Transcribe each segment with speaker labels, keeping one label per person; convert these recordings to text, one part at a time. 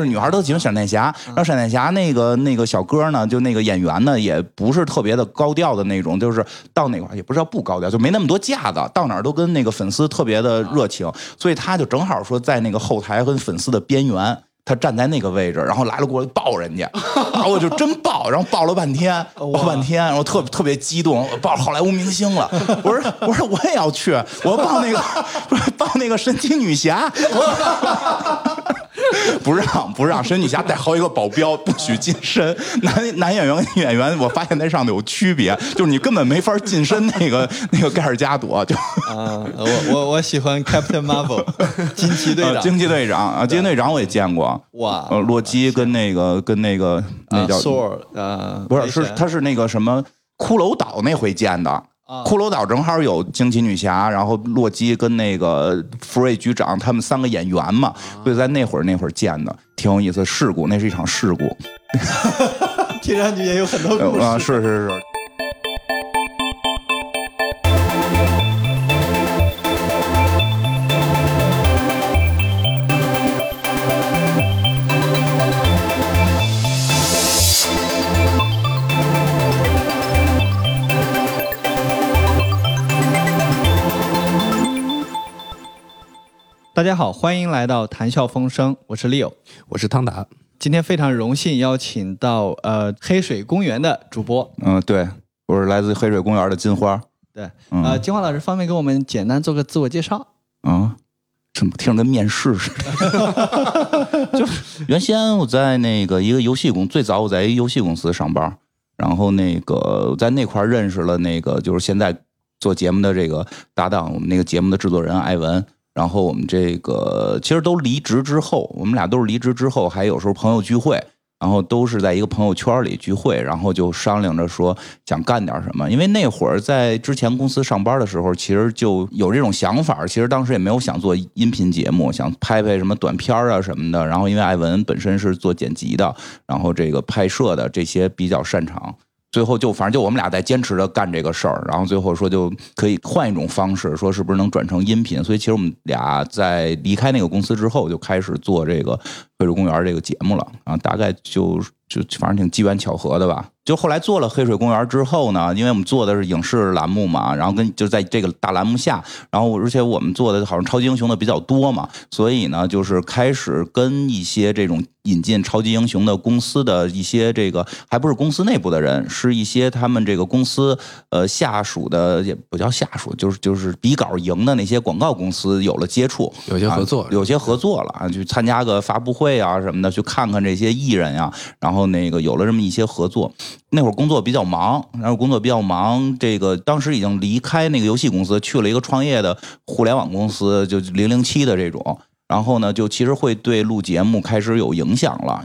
Speaker 1: 是女孩都喜欢闪电侠，然后闪电侠那个那个小哥呢，就那个演员呢，也不是特别的高调的那种，就是到哪块儿也不是叫不高调，就没那么多架子，到哪儿都跟那个粉丝特别的热情，所以他就正好说在那个后台跟粉丝的边缘。他站在那个位置，然后来了过来抱人家，然后我就真抱，然后抱了半天，抱半天，然后特特别激动，抱好莱坞明星了。我说我说我也要去，我抱那个 不是抱那个神奇女侠。不 让不让，神女侠带好几个保镖，不许近身。男男演员跟女演员，我发现那上头有区别，就是你根本没法近身。那个那个盖尔加朵就
Speaker 2: 啊，我我我喜欢 Captain Marvel，惊奇队长，
Speaker 1: 惊奇队长啊，惊奇队长我也见过。
Speaker 2: 哇，
Speaker 1: 洛基跟那个跟那个那叫
Speaker 2: Thor，呃，
Speaker 1: 不是是他是那个什么骷髅岛那回见的。骷髅岛正好有惊奇女侠，然后洛基跟那个福瑞局长他们三个演员嘛，所以在那会儿那会儿见的，挺有意思。事故，那是一场事故，
Speaker 2: 听上去也有很多故事。
Speaker 1: 啊，是是是。
Speaker 2: 大家好，欢迎来到谈笑风生，我是 Leo，
Speaker 3: 我是汤达。
Speaker 2: 今天非常荣幸邀请到呃黑水公园的主播，
Speaker 1: 嗯，对，我是来自黑水公园的金花。
Speaker 2: 对，呃，金花老师方便给我们简单做个自我介绍？
Speaker 1: 啊，怎么听着跟面试似的？就是原先我在那个一个游戏公，最早我在一游戏公司上班，然后那个在那块认识了那个就是现在做节目的这个搭档，我们那个节目的制作人艾文。然后我们这个其实都离职之后，我们俩都是离职之后，还有时候朋友聚会，然后都是在一个朋友圈里聚会，然后就商量着说想干点什么。因为那会儿在之前公司上班的时候，其实就有这种想法。其实当时也没有想做音频节目，想拍拍什么短片啊什么的。然后因为艾文本身是做剪辑的，然后这个拍摄的这些比较擅长。最后就反正就我们俩在坚持着干这个事儿，然后最后说就可以换一种方式，说是不是能转成音频？所以其实我们俩在离开那个公司之后，就开始做这个《黑水公园》这个节目了啊，大概就就反正挺机缘巧合的吧。就后来做了黑水公园之后呢，因为我们做的是影视栏目嘛，然后跟就在这个大栏目下，然后而且我们做的好像超级英雄的比较多嘛，所以呢，就是开始跟一些这种引进超级英雄的公司的一些这个还不是公司内部的人，是一些他们这个公司呃下属的也不叫下属，就是就是比稿赢的那些广告公司有了接触，
Speaker 3: 有些合作，
Speaker 1: 有些合作了啊，去参加个发布会啊什么的，去看看这些艺人呀，然后那个有了这么一些合作。那会儿工作比较忙，然后工作比较忙，这个当时已经离开那个游戏公司，去了一个创业的互联网公司，就零零七的这种。然后呢，就其实会对录节目开始有影响了。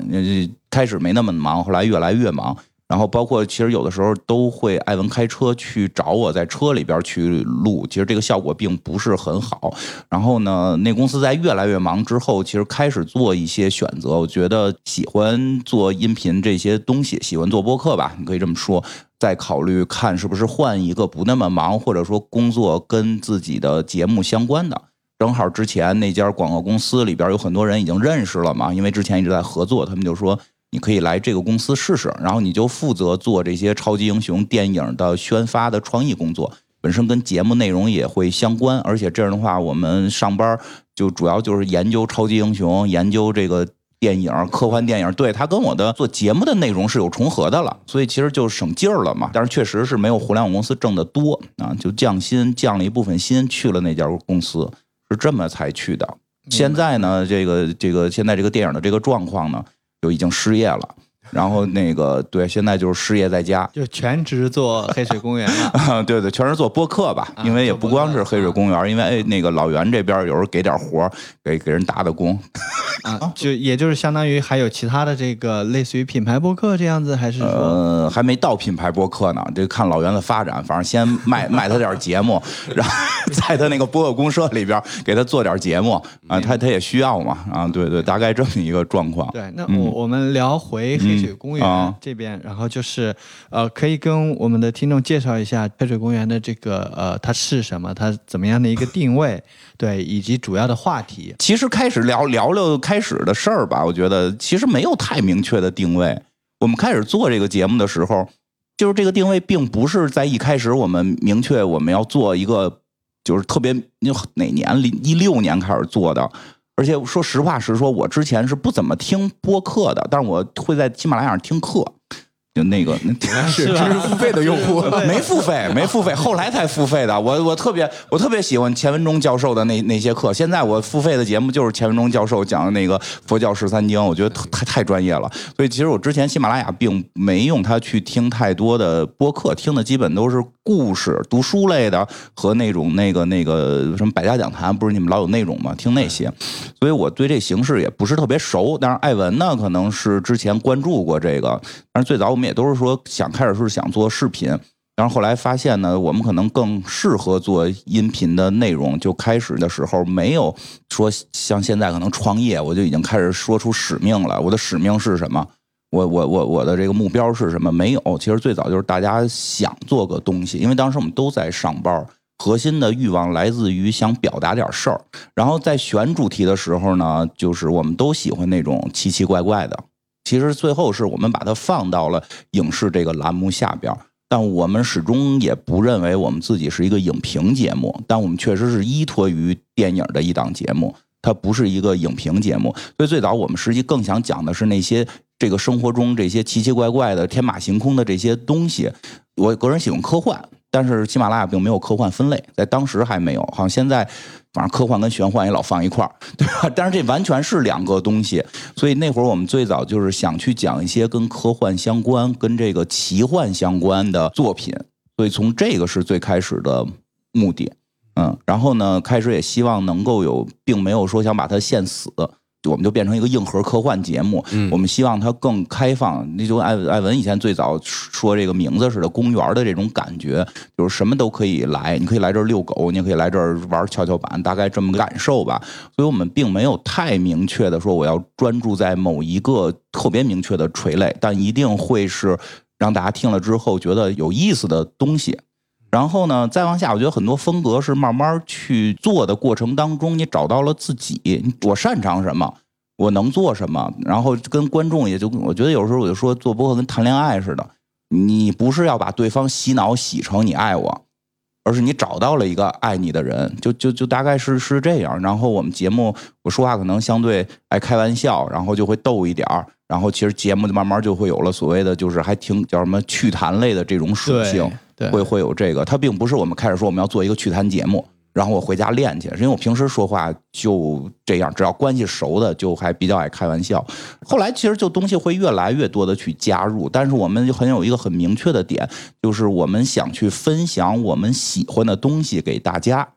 Speaker 1: 开始没那么忙，后来越来越忙。然后包括其实有的时候都会艾文开车去找我在车里边去录，其实这个效果并不是很好。然后呢，那公司在越来越忙之后，其实开始做一些选择。我觉得喜欢做音频这些东西，喜欢做播客吧，你可以这么说。再考虑看是不是换一个不那么忙，或者说工作跟自己的节目相关的。正好之前那家广告公司里边有很多人已经认识了嘛，因为之前一直在合作，他们就说。你可以来这个公司试试，然后你就负责做这些超级英雄电影的宣发的创意工作，本身跟节目内容也会相关，而且这样的话，我们上班就主要就是研究超级英雄，研究这个电影、科幻电影，对它跟我的做节目的内容是有重合的了，所以其实就省劲儿了嘛。但是确实是没有互联网公司挣得多啊，就降薪降了一部分薪，去了那家公司，是这么才去的。现在呢，这个这个现在这个电影的这个状况呢？就已经失业了。然后那个对，现在就是失业在家，
Speaker 2: 就全职做黑水公园了。
Speaker 1: 对对，全职做播客吧，因为也不光是黑水公园，因为哎，那个老袁这边有时候给点活给给人打打工。
Speaker 2: 啊，就也就是相当于还有其他的这个类似于品牌播客这样子，还是
Speaker 1: 呃还没到品牌播客呢？这看老袁的发展，反正先卖卖他点节目，然后 在他那个播客公社里边给他做点节目啊，他他也需要嘛啊，对对，大概这么一个状况。
Speaker 2: 对，那我我们聊回黑。黑水公园
Speaker 1: 啊
Speaker 2: 这边，然后就是呃，可以跟我们的听众介绍一下黑水公园的这个呃，它是什么，它怎么样的一个定位，对，以及主要的话题。
Speaker 1: 其实开始聊聊聊开始的事儿吧，我觉得其实没有太明确的定位。我们开始做这个节目的时候，就是这个定位并不是在一开始我们明确我们要做一个，就是特别哪年零一六年开始做的。而且说实话实说，我之前是不怎么听播客的，但是我会在喜马拉雅上听课。就那个，
Speaker 3: 是知识付费的用户，
Speaker 1: 没付费，没付费，后来才付费的。我我特别我特别喜欢钱文忠教授的那那些课。现在我付费的节目就是钱文忠教授讲的那个佛教十三经，我觉得太太专业了。所以其实我之前喜马拉雅并没用它去听太多的播客，听的基本都是故事、读书类的和那种那个那个什么百家讲坛，不是你们老有那种吗？听那些，所以我对这形式也不是特别熟。但是艾文呢，可能是之前关注过这个，但是最早我们也都是说想开始是想做视频，然后后来发现呢，我们可能更适合做音频的内容。就开始的时候没有说像现在可能创业，我就已经开始说出使命了。我的使命是什么？我我我我的这个目标是什么？没有。其实最早就是大家想做个东西，因为当时我们都在上班，核心的欲望来自于想表达点事儿。然后在选主题的时候呢，就是我们都喜欢那种奇奇怪怪的。其实最后是我们把它放到了影视这个栏目下边，但我们始终也不认为我们自己是一个影评节目，但我们确实是依托于电影的一档节目，它不是一个影评节目。所以最早我们实际更想讲的是那些这个生活中这些奇奇怪怪的、天马行空的这些东西。我个人喜欢科幻，但是喜马拉雅并没有科幻分类，在当时还没有，好像现在反正科幻跟玄幻也老放一块儿，对吧？但是这完全是两个东西，所以那会儿我们最早就是想去讲一些跟科幻相关、跟这个奇幻相关的作品，所以从这个是最开始的目的，嗯，然后呢，开始也希望能够有，并没有说想把它限死。我们就变成一个硬核科幻节目，
Speaker 3: 嗯
Speaker 1: 我们希望它更开放。那就艾艾文以前最早说这个名字似的，公园的这种感觉，就是什么都可以来，你可以来这儿遛狗，你也可以来这儿玩跷跷板，大概这么个感受吧。所以我们并没有太明确的说我要专注在某一个特别明确的垂类，但一定会是让大家听了之后觉得有意思的东西。然后呢，再往下，我觉得很多风格是慢慢去做的过程当中，你找到了自己，我擅长什么，我能做什么，然后跟观众也就，我觉得有时候我就说做播客跟谈恋爱似的，你不是要把对方洗脑洗成你爱我，而是你找到了一个爱你的人，就就就大概是是这样。然后我们节目我说话可能相对爱开玩笑，然后就会逗一点儿，然后其实节目就慢慢就会有了所谓的就是还挺叫什么趣谈类的这种属性。会会有这个，它并不是我们开始说我们要做一个趣谈节目，然后我回家练去，是因为我平时说话就这样，只要关系熟的就还比较爱开玩笑。后来其实就东西会越来越多的去加入，但是我们很有一个很明确的点，就是我们想去分享我们喜欢的东西给大家。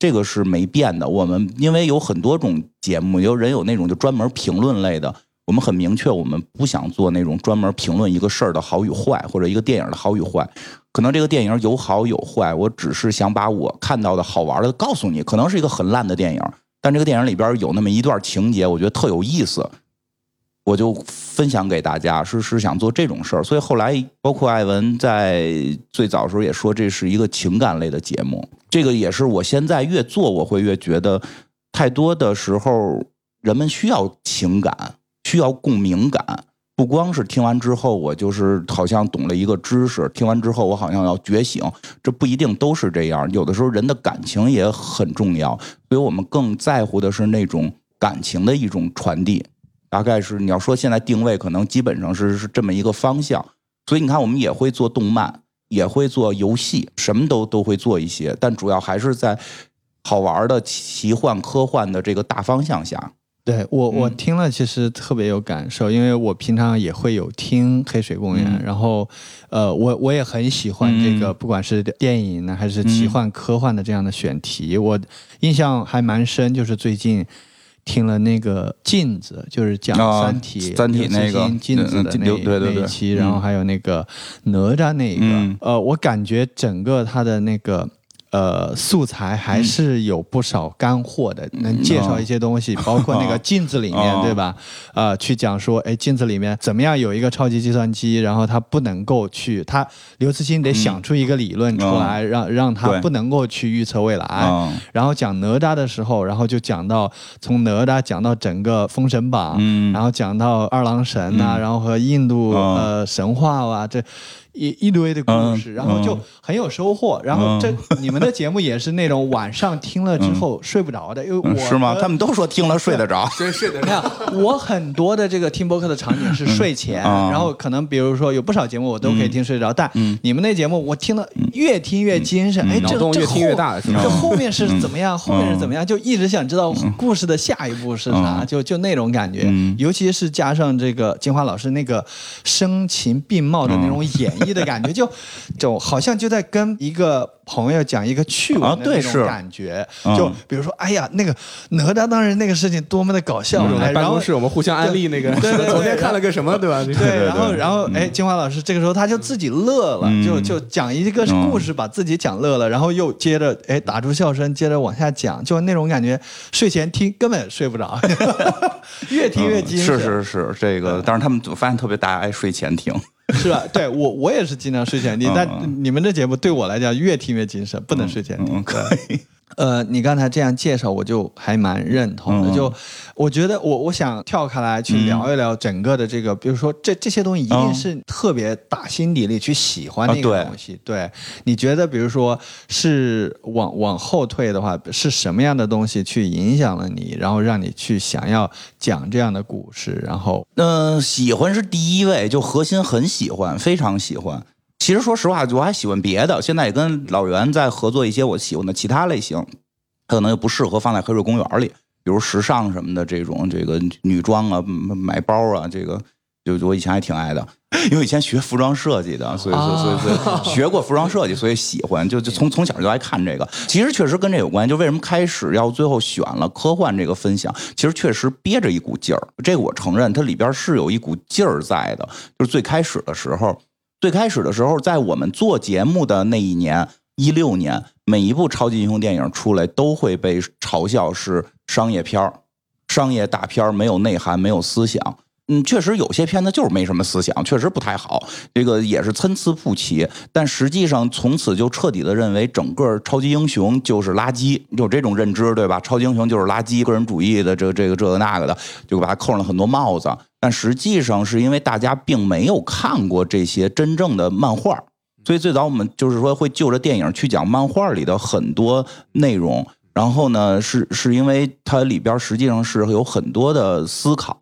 Speaker 1: 这个是没变的。我们因为有很多种节目，有人有那种就专门评论类的，我们很明确，我们不想做那种专门评论一个事儿的好与坏，或者一个电影的好与坏。可能这个电影有好有坏，我只是想把我看到的好玩的告诉你。可能是一个很烂的电影，但这个电影里边有那么一段情节，我觉得特有意思，我就分享给大家。是是想做这种事儿，所以后来包括艾文在最早的时候也说这是一个情感类的节目。这个也是我现在越做，我会越觉得，太多的时候人们需要情感，需要共鸣感。不光是听完之后，我就是好像懂了一个知识，听完之后我好像要觉醒，这不一定都是这样。有的时候人的感情也很重要，所以我们更在乎的是那种感情的一种传递。大概是你要说现在定位，可能基本上是是这么一个方向。所以你看，我们也会做动漫，也会做游戏，什么都都会做一些，但主要还是在好玩的奇幻科幻的这个大方向下。
Speaker 2: 对我，我
Speaker 1: 嗯。
Speaker 2: 听了其实特别有感受，因为我平常也会有听黑水公园，
Speaker 1: 嗯。
Speaker 2: 然后，呃，我我也很喜欢这个，
Speaker 1: 嗯。
Speaker 2: 不管是电影呢还是奇幻科幻的这样的选题，我印象还蛮深，就是最近听了那个镜子，就是讲
Speaker 1: 啊
Speaker 2: 三体、
Speaker 1: 三体那个
Speaker 2: 欣镜子的
Speaker 1: 嗯
Speaker 2: 那、一期，
Speaker 1: 嗯。
Speaker 2: 然后还有那个哪吒那一个，
Speaker 1: 嗯。
Speaker 2: 呃，我感觉整个它的那个呃素材还是有不少干货的，能介绍一些东西，包括那个镜子里面，
Speaker 1: 哦。
Speaker 2: 对吧？呃，去讲说，哎，镜子里面怎么样有一个超级计算机，然后它不能够去，他刘慈欣得想出一个理论出来，让让他不能够去预测未来。
Speaker 1: 嗯
Speaker 2: 然后讲哪吒的时候，然后就讲到从哪吒讲到整个《封神榜》，
Speaker 1: 嗯。
Speaker 2: 然后讲到二郎神呐、然后和印度、
Speaker 1: 嗯
Speaker 2: 呃神话啊，这一一堆的故事，
Speaker 1: 嗯
Speaker 2: 然后就
Speaker 1: 嗯。
Speaker 2: 很有收获。然后这你们的节目也是那种晚上听了之后睡不着的，因为
Speaker 1: 是吗？他们都说听了睡得着。
Speaker 3: 真是的
Speaker 2: 你，看，我很多的这个听播客的场景是睡前，
Speaker 1: 嗯。
Speaker 2: 然后可能比如说有不少节目我都可以听睡着，但你们那节目我听了越听越精神，哎，这这
Speaker 3: 脑洞越听越
Speaker 2: 后
Speaker 3: 大是吧
Speaker 2: 这后面是怎么样？后面是怎么样？就一直想知道故事的下一步是啥，
Speaker 1: 嗯。
Speaker 2: 就就那种感觉。
Speaker 1: 嗯，
Speaker 2: 尤其是加上这个金花老师那个声情并茂的那种演绎的感觉，就就好像就在跟一个朋友讲一个趣闻
Speaker 1: 啊
Speaker 2: 的那种
Speaker 1: 对是
Speaker 2: 感觉，
Speaker 1: 嗯
Speaker 2: 就比如说，哎呀，那个哪吒当时那个事情多么的搞笑，
Speaker 3: 办公室我们互相安利那个，
Speaker 2: 对对对
Speaker 3: 昨天看了个什么，对吧？
Speaker 2: 对，
Speaker 1: 对
Speaker 2: 然后然后哎，金华老师这个时候他就自己乐了，
Speaker 1: 嗯
Speaker 2: 就就讲一个故事，把自己讲乐了，然后又接着哎打出笑声，接着往下讲，就那种感觉，睡前听根本睡不着，越听越精神，
Speaker 1: 是是是，这个，但是他们我发现特别大家爱睡前听。
Speaker 2: 是吧？对我我也是经常睡前听，但
Speaker 1: 嗯
Speaker 2: 你们这节目对我来讲越听越精神，不能睡前听。
Speaker 1: 嗯，可以。
Speaker 2: 呃，你刚才这样介绍，我就还蛮认同的。
Speaker 1: 嗯
Speaker 2: 就我觉得我我想跳开来去聊一聊整个的这个，比如说这这些东西一定
Speaker 1: 嗯
Speaker 2: 是特别打心底里去喜欢的一个东西。对，你觉得比如说是往往后退的话，是什么样的东西去影响了你，然后让你去想要讲这样的故事？然后
Speaker 1: 嗯、喜欢是第一位，就核心很喜欢，非常喜欢。其实说实话，我还喜欢别的，现在也跟老袁在合作一些我喜欢的其他类型，它可能又不适合放在黑水公园里，比如时尚什么的这种，这个女装啊、嗯买包啊，这个就就我以前还挺爱的，因为以前学服装设计的，所以所以所以所以学过服装设计，所以喜欢，就就从从小就爱看这个。其实确实跟这有关系，就为什么开始要最后选了科幻这个分享，其实确实憋着一股劲儿，这个我承认，它里边是有一股劲儿在的。就是最开始的时候，最开始的时候，在我们做节目的那一年，一六年，每一部超级英雄电影出来都会被嘲笑是商业片儿、商业大片儿，没有内涵，没有思想。嗯，确实有些片子就是没什么思想，确实不太好，这个也是参差不齐。但实际上，从此就彻底的认为整个超级英雄就是垃圾，有这种认知，对吧？超级英雄就是垃圾，个人主义的这这个这个那个的，就把它扣上了很多帽子。但实际上是因为大家并没有看过这些真正的漫画，所以最早我们就是说会就着电影去讲漫画里的很多内容。然后呢，是是因为它里边实际上是有很多的思考。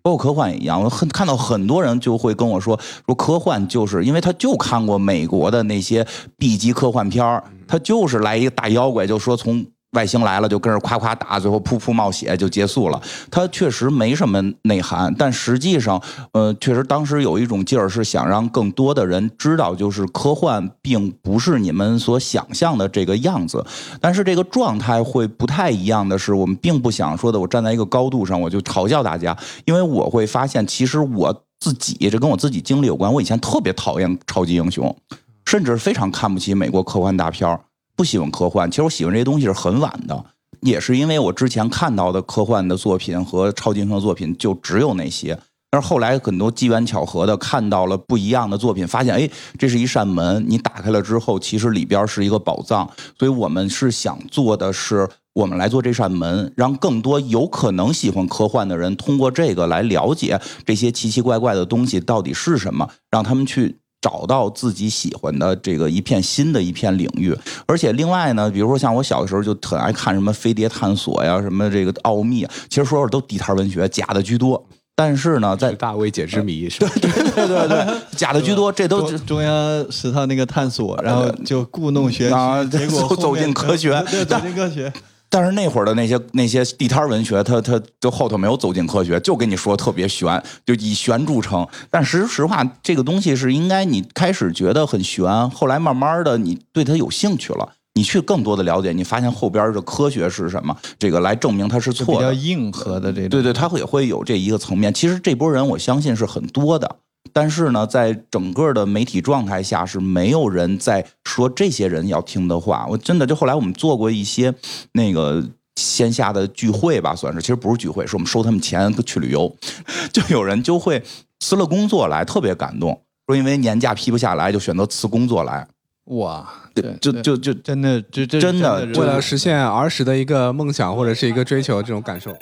Speaker 1: 包括科幻也一样，我很看到很多人就会跟我说，说科幻就是因为他就看过美国的那些 B 级科幻片儿他就是来一个大妖怪，就说从外星来了，就跟着夸夸打，最后噗噗冒血就结束了。它确实没什么内涵，但实际上，呃，确实当时有一种劲儿是想让更多的人知道，就是科幻并不是你们所想象的这个样子。但是这个状态会不太一样的是，我们并不想说的，我站在一个高度上我就嘲笑大家，因为我会发现，其实我自己这跟我自己经历有关。我以前特别讨厌超级英雄，甚至非常看不起美国科幻大片儿不喜欢科幻。其实我喜欢这些东西是很晚的，也是因为我之前看到的科幻的作品和超级英雄的作品就只有那些。但是后来很多机缘巧合的看到了不一样的作品，发现哎，这是一扇门，你打开了之后，其实里边是一个宝藏。所以我们是想做的是，我们来做这扇门，让更多有可能喜欢科幻的人通过这个来了解这些奇奇怪怪的东西到底是什么，让他们去。找到自己喜欢的这个一片新的一片领域，而且另外呢，比如说像我小的时候就很爱看什么飞碟探索呀，什么这个奥秘，其实说说都地摊文学，假的居多。但是呢，在
Speaker 3: 大未解之谜是吧？
Speaker 1: 对 对对，假的居多，这都
Speaker 2: 中中央十套那个探索，然后就故弄玄
Speaker 1: 啊
Speaker 2: 虚，结果
Speaker 1: 走进科学
Speaker 2: 对，走进科学。
Speaker 1: 但是那会儿的那些那些地摊文学，它它就后头没有走进科学，就跟你说特别玄，就以玄著称。但实实话，这个东西是应该你开始觉得很玄，后来慢慢的你对它有兴趣了，你去更多的了解，你发现后边的科学是什么，这个来证明它是错的。
Speaker 2: 比较硬核的这种，
Speaker 1: 对对，它会也会有这一个层面。其实这波人我相信是很多的，但是呢，在整个的媒体状态下，是没有人在说这些人要听的话。我真的就后来我们做过一些那个线下的聚会吧，算是，其实不是聚会，是我们收他们钱去旅游，就有人就会辞了工作来，特别感动，说因为年假批不下来，就选择辞工作来。
Speaker 2: 哇，
Speaker 1: 对就就就
Speaker 2: 真的，这这
Speaker 1: 真的
Speaker 3: 为了实现儿时的一个梦想或者是一个追求，这种感受。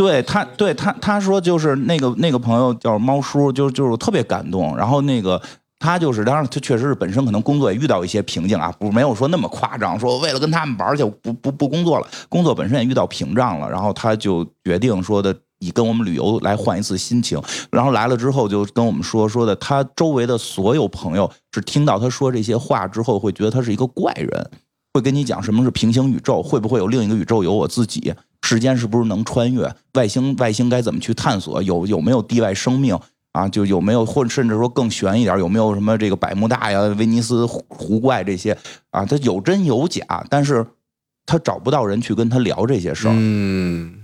Speaker 1: 对他，对他，他说就是那个那个朋友叫猫叔，就就是特别感动。然后那个他就是，当然他确实是本身可能工作也遇到一些瓶颈啊，不没有说那么夸张，说为了跟他们玩儿去不不不工作了，工作本身也遇到屏障了。然后他就决定说的以跟我们旅游来换一次心情。然后来了之后就跟我们说说的，他周围的所有朋友是听到他说这些话之后，会觉得他是一个怪人。会跟你讲什么是平行宇宙，会不会有另一个宇宙有我自己，时间是不是能穿越，外星外星该怎么去探索，有有没有地外生命啊？就有没有或甚至说更悬一点，有没有什么这个百慕大呀、威尼斯湖湖怪这些啊？它有真有假，但是他找不到人去跟他聊这些事儿。
Speaker 3: 嗯，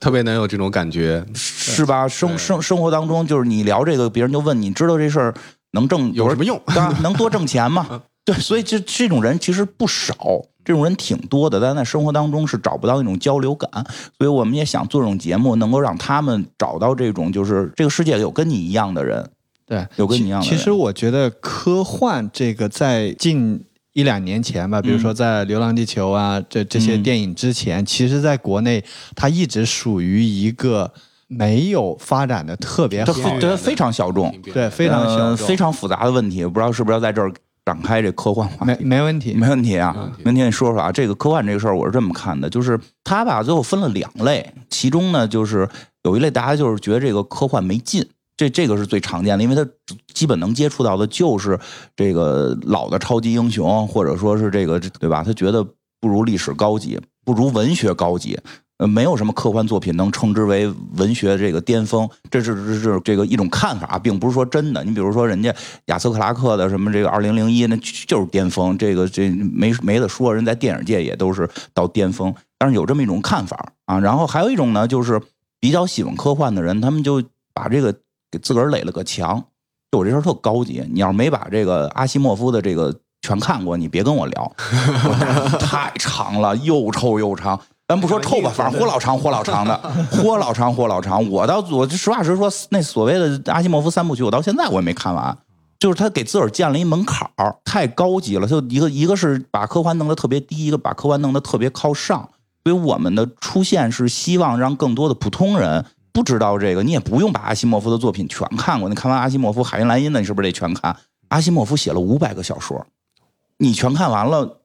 Speaker 3: 特别能有这种感觉，
Speaker 1: 是吧？生生生活当中，就是你聊这个，别人就问你知道这事儿能挣
Speaker 3: 有什么用？
Speaker 1: 啊，能多挣钱吗？对，所以这这种人其实不少，这种人挺多的，但在生活当中是找不到那种交流感，所以我们也想做这种节目，能够让他们找到这种，就是这个世界有跟你一样的人，
Speaker 2: 对，
Speaker 1: 有跟你一样的人。
Speaker 2: 其实我觉得科幻这个在近一两年前吧，比如说在《流浪地球》啊这这些
Speaker 1: 嗯
Speaker 2: 电影之前，其实在国内它一直属于一个没有发展的特别
Speaker 1: 这
Speaker 2: 好的，
Speaker 1: 非这非常小众，
Speaker 2: 对，非常小众，
Speaker 1: 呃非常复杂的问题，不知道是不是要在这儿展开这科幻话
Speaker 2: 没
Speaker 1: 题？
Speaker 2: 没问题。
Speaker 1: 没问题啊明天你说说啊，这个科幻这个事儿我是这么看的，就是它吧，最后分了两类，其中呢就是有一类大家就是觉得这个科幻没劲，这这个是最常见的，因为他基本能接触到的就是这个老的超级英雄，或者说是这个对吧？他觉得不如历史高级，不如文学高级。呃，没有什么科幻作品能称之为文学这个巅峰，这是这是这个一种看法，并不是说真的。你比如说人家亚瑟克拉克的什么这个二零零一，那就是巅峰，这个这没没得说，人在电影界也都是到巅峰。但是有这么一种看法啊，然后还有一种呢，就是比较喜欢科幻的人，他们就把这个给自个儿垒了个墙。就我这事儿特高级，你要是没把这个阿西莫夫的这个全看过，你别跟我聊，太长了，又臭又长。咱不说臭吧，反正活老长，活老长的，活老长，活老长。我到我实话实说，那所谓的阿西莫夫三部曲，我到现在我也没看完。就是他给自个儿建了一门槛儿，太高级了。就一个一个是把科幻弄得特别低，一个把科幻弄得特别靠上。所以我们的出现是希望让更多的普通人不知道这个，你也不用把阿西莫夫的作品全看过。你看完阿西莫夫《海因莱因》的，你是不是得全看？阿西莫夫写了五百个小说，你全看完了，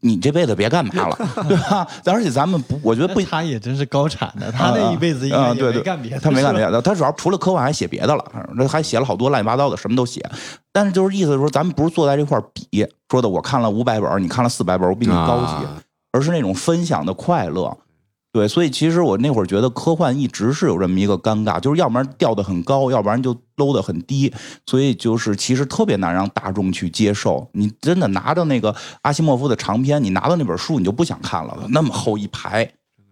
Speaker 1: 你这辈子别干嘛了，对吧？而且咱们不，我觉得不
Speaker 2: 他也真是高产的，他那一辈子应该也
Speaker 1: 啊对对
Speaker 2: 没干别的，
Speaker 1: 他没干别的，他主要除了科幻还写别的了，这还写了好多乱七八糟的，什么都写。但是就是意思是说，咱们不是坐在这块比，说的我看了五百本，你看了四百本，我比你高级，
Speaker 3: 啊
Speaker 1: 而是那种分享的快乐。对，所以其实我那会儿觉得科幻一直是有这么一个尴尬，就是要不然调得很高，要不然就搂得很低，所以就是其实特别难让大众去接受。你真的拿着那个阿西莫夫的长篇，你拿到那本书，你就不想看了，那么厚一排，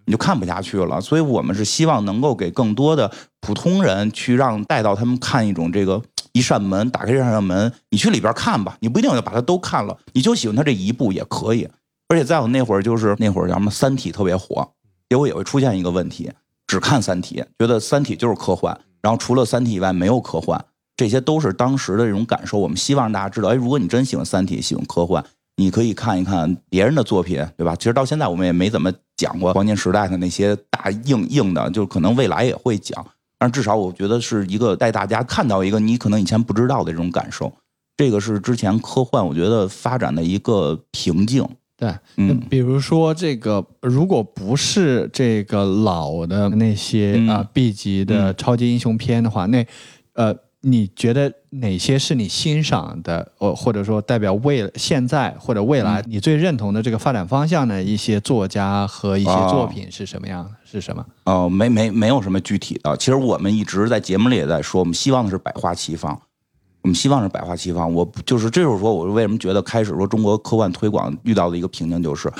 Speaker 1: 你就看不下去了。所以我们是希望能够给更多的普通人去让带到他们看一种这个一扇门，打开这扇门，你去里边看吧，你不一定要把它都看了，你就喜欢它这一部也可以。而且再有那会儿就是那会儿叫什么《三体》特别火，结果也会出现一个问题，只看《三体》，觉得《三体》就是科幻，然后除了《三体》以外没有科幻，这些都是当时的这种感受。我们希望大家知道，哎，如果你真喜欢《三体》，喜欢科幻，你可以看一看别人的作品，对吧？其实到现在我们也没怎么讲过黄金时代的那些大硬硬的，就可能未来也会讲，但至少我觉得是一个带大家看到一个你可能以前不知道的这种感受。这个是之前科幻我觉得发展的一个瓶颈。
Speaker 2: 对，
Speaker 1: 嗯
Speaker 2: 比如说这个，如果不是这个老的那些
Speaker 1: 嗯
Speaker 2: 啊、B 级的超级英雄片的话，那呃，你觉得哪些是你欣赏的，呃，或者说代表未现在或者未来你最认同的这个发展方向的一些作家和一些
Speaker 1: 哦
Speaker 2: 作品是什么样的？是什么？
Speaker 1: 哦，没没没有什么具体的。其实我们一直在节目里也在说，我们希望的是百花齐放，我们希望是百花齐放。我就是这就是说，我为什么觉得开始说中国科幻推广遇到的一个瓶颈，就是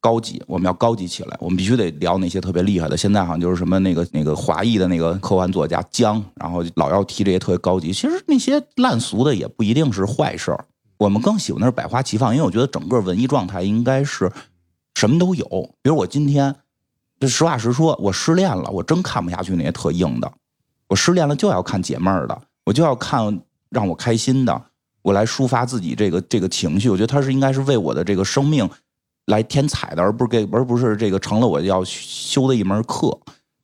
Speaker 1: 高级，我们要高级起来，我们必须得聊那些特别厉害的。现在好像就是什么那个那个华裔的那个科幻作家江，然后老要提这些特别高级。其实那些烂俗的也不一定是坏事儿，我们更喜欢的是百花齐放，因为我觉得整个文艺状态应该是什么都有。比如我今天，就实话实说，我失恋了，我真看不下去那些特硬的，我失恋了就要看解闷儿的，我就要看让我开心的。我来抒发自己这个这个情绪，我觉得它是应该是为我的这个生命来添彩的，而不是给而不是这个成了我要修的一门课。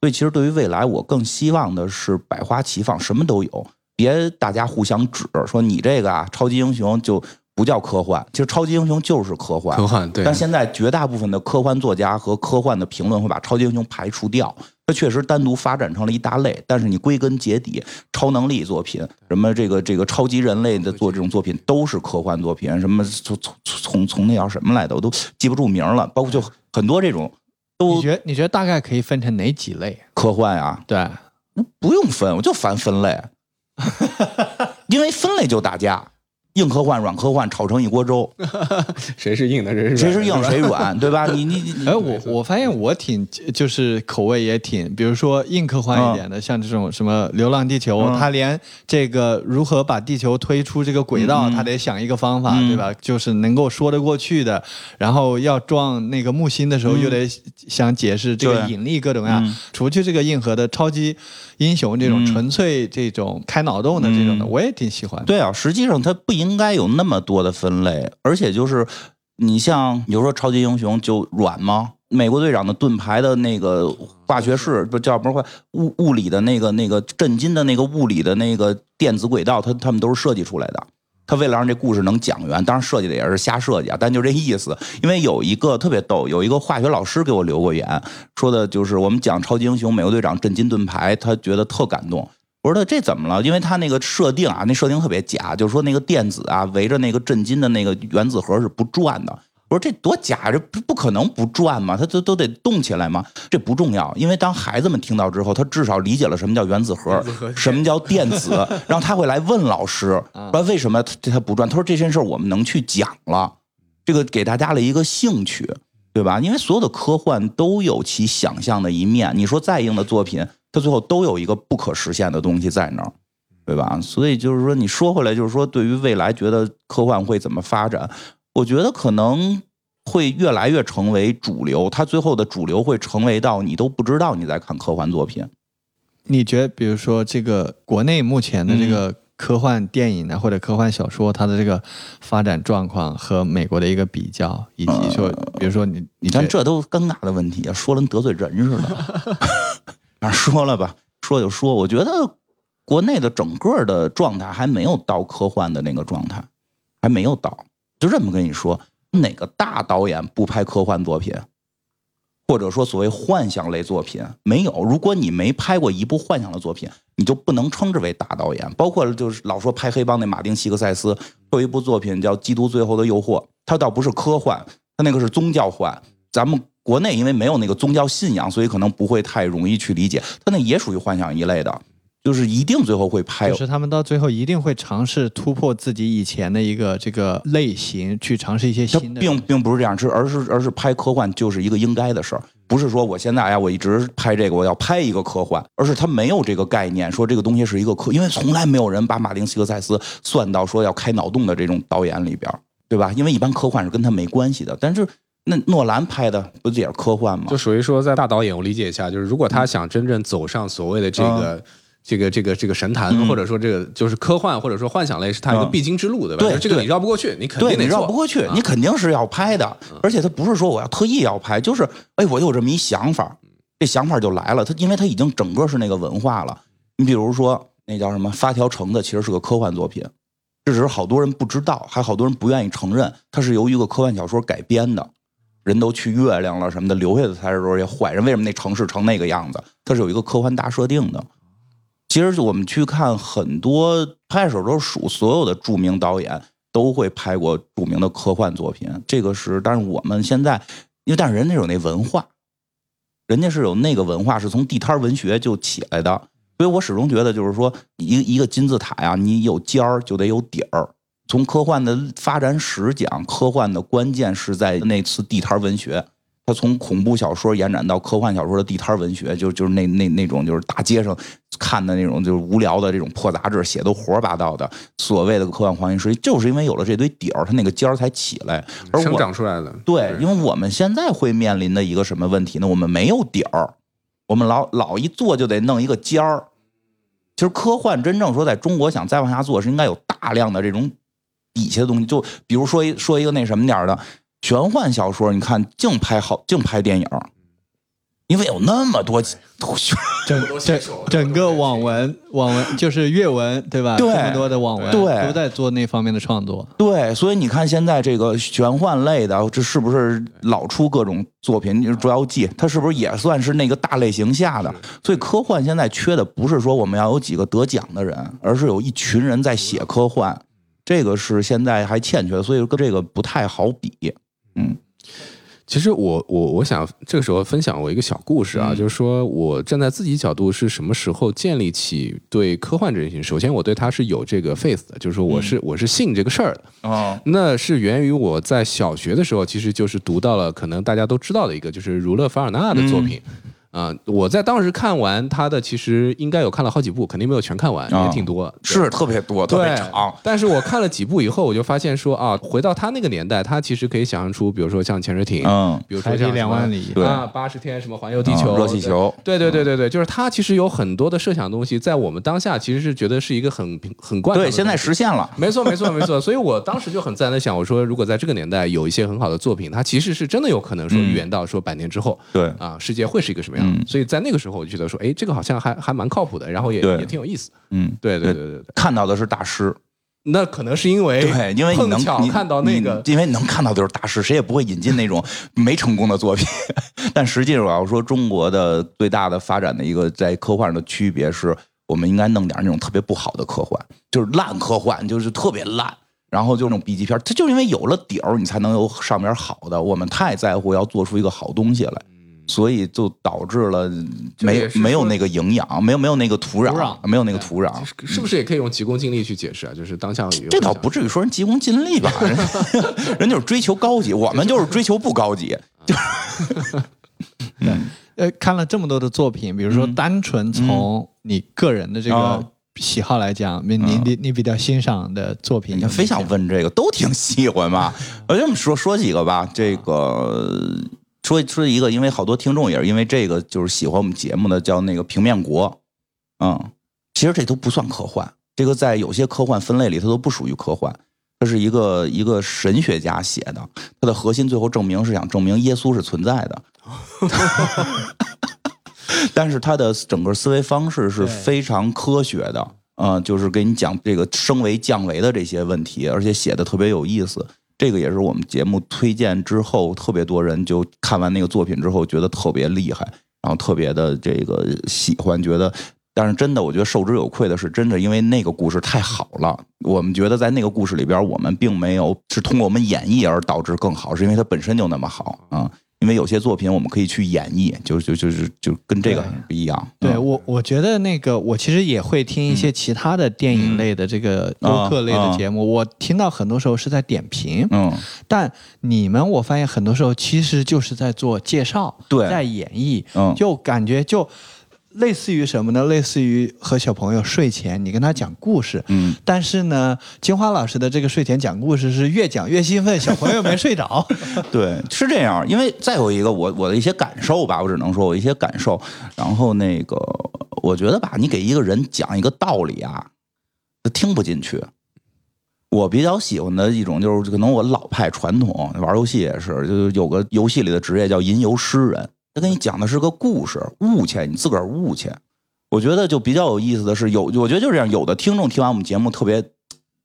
Speaker 1: 所以其实对于未来，我更希望的是百花齐放，什么都有，别大家互相指说你这个啊超级英雄就不叫科幻，其实超级英雄就是科幻。
Speaker 3: 科幻对，
Speaker 1: 但现在绝大部分的科幻作家和科幻的评论会把超级英雄排除掉。它确实单独发展成了一大类，但是你归根结底，超能力作品，什么这个这个超级人类的做这种作品都是科幻作品。什么从从从从那叫什么来的，我都记不住名了。包括就很多这种，都
Speaker 2: 你觉得你觉得大概可以分成哪几类？
Speaker 1: 科幻啊，
Speaker 2: 对，
Speaker 1: 那不用分，我就烦分类，因为分类就打架。硬科幻、软科幻炒成一锅粥，
Speaker 3: 谁是硬的，谁是
Speaker 1: 谁是硬谁软，对吧？你你你，
Speaker 2: 哎，我我发现我挺就是口味也挺，比如说硬科幻一点的，像这种什么《流浪地球》，他连这个如何把地球推出这个轨道，他得想一个方法，对吧？就是能够说得过去的，然后要撞那个木星的时候，又得想解释这个引力各种各样。除去这个硬核的超级英雄这种纯粹这种开脑洞的这种的，我也挺喜欢。
Speaker 1: 对啊，实际上它不应。该有那么多的分类，而且就是你像，比如说超级英雄就软吗？美国队长的盾牌的那个化学式不叫不是物物理的那个那个震惊的那个物理的那个电子轨道，他他们都是设计出来的。他为了让这故事能讲圆，当然设计的也是瞎设计啊，但就这意思。因为有一个特别逗，有一个化学老师给我留过言，说的就是我们讲超级英雄美国队长震金盾牌，他觉得特感动。我说他这怎么了？因为他那个设定啊，那设定特别假，就是说那个电子啊围着那个震金的那个原子核是不转的。我说这多假，这不不可能不转嘛，它都都得动起来嘛。这不重要，因为当孩子们听到之后，他至少理解了什么叫原子核，什么叫电子，然后他会来问老师，说为什么它不转？他说这件事我们能去讲了，这个给大家了一个兴趣，对吧？因为所有的科幻都有其想象的一面，你说再硬的作品。它最后都有一个不可实现的东西在那儿，对吧？所以就是说，你说回来，就是说，对于未来，觉得科幻会怎么发展？我觉得可能会越来越成为主流。它最后的主流会成为到你都不知道你在看科幻作品。
Speaker 2: 你觉得，比如说这个国内目前的这个科幻电影呢，或者科幻小说，它的这个发展状况和美国的一个比较，以及说，比如说你，你
Speaker 1: 看这都尴尬的问题啊，说了得罪人似的。反正说了吧，说就说。我觉得国内的整个的状态还没有到科幻的那个状态，还没有到。就这么跟你说，哪个大导演不拍科幻作品，或者说所谓幻想类作品？没有。如果你没拍过一部幻想的作品，你就不能称之为大导演。包括就是老说拍黑帮那马丁·西克塞斯，有一部作品叫《基督最后的诱惑》，他倒不是科幻，他那个是宗教幻。咱们。国内因为没有那个宗教信仰，所以可能不会太容易去理解。他那也属于幻想一类的，就是一定最后会拍。
Speaker 2: 就是他们到最后一定会尝试突破自己以前的一个这个类型，去尝试一些新的。
Speaker 1: 并并不是这样，是而是而是拍科幻就是一个应该的事儿，不是说我现在哎呀我一直拍这个我要拍一个科幻，而是他没有这个概念，说这个东西是一个科，因为从来没有人把马丁·西克塞斯算到说要开脑洞的这种导演里边，对吧？因为一般科幻是跟他没关系的，但是。那诺兰拍的不也是科幻吗？
Speaker 3: 就属于说，在大导演，我理解一下，就是如果他想真正走上所谓的这个、这个、这个、这个神坛，或者说这个就是科幻，或者说幻想类，是它一个必经之路，对吧？
Speaker 1: 对，
Speaker 3: 这个你绕不过去，你肯定
Speaker 1: 得绕不过去，你肯定是要拍的。而且它不是说我要特意要拍，就是哎，我有这么一想法，这想法就来了。它因为它已经整个是那个文化了。你比如说那叫什么发条橙子，其实是个科幻作品，这只是好多人不知道，还好多人不愿意承认，它是由一个科幻小说改编的。人都去月亮了什么的，留下的才是这些坏人。为什么那城市成那个样子？它是有一个科幻大设定的。其实我们去看很多拍手都数，所有的著名导演都会拍过著名的科幻作品。这个是，但是我们现在，因为但是人家有那文化，人家是有那个文化，是从地摊文学就起来的。所以我始终觉得，就是说，一一个金字塔呀，你有尖儿就得有底儿。从科幻的发展史讲，科幻的关键是在那次地摊文学，它从恐怖小说延展到科幻小说的地摊文学，就就是那那那种就是大街上看的那种就是无聊的这种破杂志，写的胡说八道的所谓的科幻黄金时期，就是因为有了这堆底儿，它那个尖儿才起来。而
Speaker 3: 生
Speaker 1: 我
Speaker 3: 长出来的。
Speaker 1: 对，因为我们现在会面临的一个什么问题呢？我们没有底儿，我们老老一做就得弄一个尖儿。其实科幻真正说在中国想再往下做，是应该有大量的这种底下的东西。就比如说一说一个那什么点儿的玄幻小说，你看净拍好净拍电影，因为有那么多
Speaker 2: 整整整个网文网文就是阅文对吧？
Speaker 1: 对
Speaker 2: 这么多的网文
Speaker 1: 对
Speaker 2: 都在做那方面的创作。
Speaker 1: 对，所以你看现在这个玄幻类的，这是不是老出各种作品？就是《捉妖记》，它是不是也算是那个大类型下的？所以科幻现在缺的不是说我们要有几个得奖的人，而是有一群人在写科幻，这个是现在还欠缺的，所以跟这个不太好比。嗯
Speaker 3: 其实我我我想这个时候分享我一个小故事啊，
Speaker 1: 嗯
Speaker 3: 就是说我站在自己角度是什么时候建立起对科幻这件事情？首先我对它是有这个 faith 的，就是说我是、我是信这个事儿的。
Speaker 1: 哦
Speaker 3: 那是源于我在小学的时候，其实就是读到了可能大家都知道的一个，就是儒勒·凡尔纳的作品。啊、我在当时看完他的，其实应该有看了好几部，肯定没有全看完，
Speaker 1: 啊
Speaker 3: 也挺多。对
Speaker 1: 是特别多，特别
Speaker 3: 对
Speaker 1: 长。
Speaker 3: 但是我看了几部以后，我就发现说啊，回到他那个年代，他其实可以想象出，比如说像潜水艇，
Speaker 1: 嗯，
Speaker 3: 比如说
Speaker 2: 海底
Speaker 3: 像
Speaker 2: 两万里
Speaker 1: 对
Speaker 3: 啊，八十天什么环游地球，
Speaker 1: 啊热气球
Speaker 3: 对对对对对，就是他其实有很多的设想东西，在我们当下其实是觉得是一个很很惯常的
Speaker 1: 对，现在实现了。
Speaker 3: 没错，没错，没错。所以我当时就很自然的想，我说如果在这个年代有一些很好的作品，它其实是真的有可能说预言到说百年之后，
Speaker 1: 对
Speaker 3: 啊，世界会是一个什么样。
Speaker 1: 嗯
Speaker 3: 所以在那个时候，我就觉得说，哎，这个好像还还蛮靠谱的，然后也也挺有意思。
Speaker 1: 嗯，
Speaker 3: 对对对对对，
Speaker 1: 看到的是大师。
Speaker 3: 那可能是因为
Speaker 1: 对，因为你能你
Speaker 3: 看到那个
Speaker 1: 因为你能看到的就是大师，谁也不会引进那种没成功的作品。但实际上，我要说中国的最大的发展的一个在科幻上的区别是，我们应该弄点那种特别不好的科幻，就是烂科幻，就是特别烂。然后就是那种 B 级片，它就是因为有了底儿，你才能有上面好的。我们太在乎要做出一个好东西来，所以就导致了没没有那个营养，没有没有那个土壤，
Speaker 2: 土壤
Speaker 1: 没有那个土壤。
Speaker 3: 是不是也可以用急功近利去解释啊？就是当下有
Speaker 1: 这倒不至于说人急功近利吧，人 人就是追求高级，我们就是追求不高级。
Speaker 2: 呃，看了这么多的作品，比如说单纯从你个人的这个
Speaker 1: 啊
Speaker 2: 喜好来讲，你你你你比较欣赏的作品
Speaker 1: 你看非想问这个，都挺喜欢嘛。我这么说说几个吧，这个说说一个，因为好多听众也是因为这个就是喜欢我们节目的，叫那个平面国。嗯，其实这都不算科幻，这个在有些科幻分类里，它都不属于科幻。它是一个一个神学家写的，它的核心最后证明是想证明耶稣是存在的。但是他的整个思维方式是非常科学的，嗯、就是给你讲这个升维降维的这些问题，而且写的特别有意思。这个也是我们节目推荐之后，特别多人就看完那个作品之后，觉得特别厉害，然后特别的这个喜欢，觉得。但是真的，我觉得受之有愧的是，真的因为那个故事太好了，我们觉得在那个故事里边，我们并没有是通过我们演绎而导致更好，是因为它本身就那么好啊、因为有些作品我们可以去演绎，就就就是就跟这个
Speaker 2: 对。
Speaker 1: 不一样。
Speaker 2: 对
Speaker 1: 嗯。
Speaker 2: 我，我觉得那个我其实也会听一些其他的电影类的这个播客类的节目，我听到很多时候是在点评，
Speaker 1: 嗯，
Speaker 2: 但你们我发现很多时候其实就是在做介绍，
Speaker 1: 对。
Speaker 2: 在演绎，
Speaker 1: 嗯。
Speaker 2: 就感觉就类似于什么呢？类似于和小朋友睡前你跟他讲故事，
Speaker 1: 嗯，
Speaker 2: 但是呢，金花老师的这个睡前讲故事是越讲越兴奋，小朋友没睡着，
Speaker 1: 对，是这样。因为再有一个，我我的一些感受吧，我只能说我一些感受。然后那个，我觉得吧，你给一个人讲一个道理啊，他听不进去。我比较喜欢的一种就是，可能我老派传统玩游戏也是，就是有个游戏里的职业叫吟游诗人，他跟你讲的是个故事，悟去，你自个儿悟去。我觉得就比较有意思的是，有我觉得就是这样，有的听众听完我们节目特别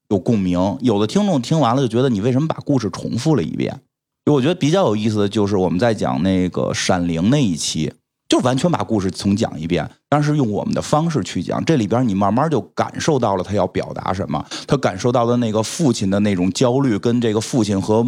Speaker 1: 有共鸣，有的听众听完了就觉得你为什么把故事重复了一遍？我觉得比较有意思的就是我们在讲那个《闪灵》那一期，就完全把故事重讲一遍，但是用我们的方式去讲。这里边你慢慢就感受到了他要表达什么，他感受到的那个父亲的那种焦虑，跟这个父亲和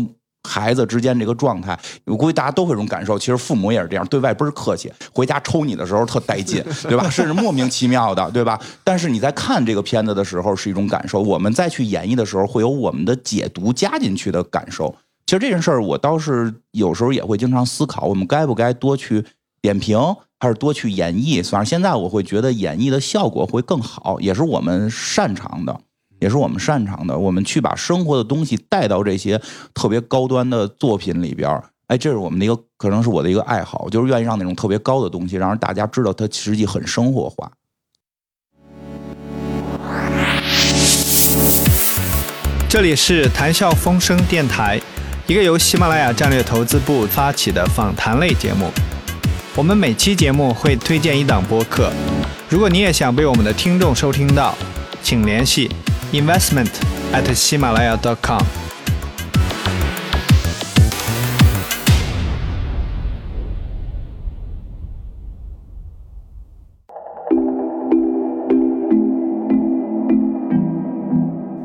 Speaker 1: 孩子之间这个状态，我估计大家都会有这种感受。其实父母也是这样，对外倍儿客气，回家抽你的时候特带劲，对吧？甚至莫名其妙的，对吧？但是你在看这个片子的时候是一种感受，我们再去演绎的时候会有我们的解读加进去的感受。其实这件事儿，我倒是有时候也会经常思考，我们该不该多去点评，还是多去演绎？反正现在我会觉得演绎的效果会更好，也是我们擅长的，也是我们擅长的。我们去把生活的东西带到这些特别高端的作品里边儿，哎，这是我们的一个，可能是我的一个爱好，就是愿意让那种特别高的东西，让人大家知道它实际很生活化。
Speaker 2: 这里是谈笑风生电台，一个由喜马拉雅战略投资部发起的访谈类节目。我们每期节目会推荐一档播客，如果你也想被我们的听众收听到，请联系 investment at 喜马拉雅 .com。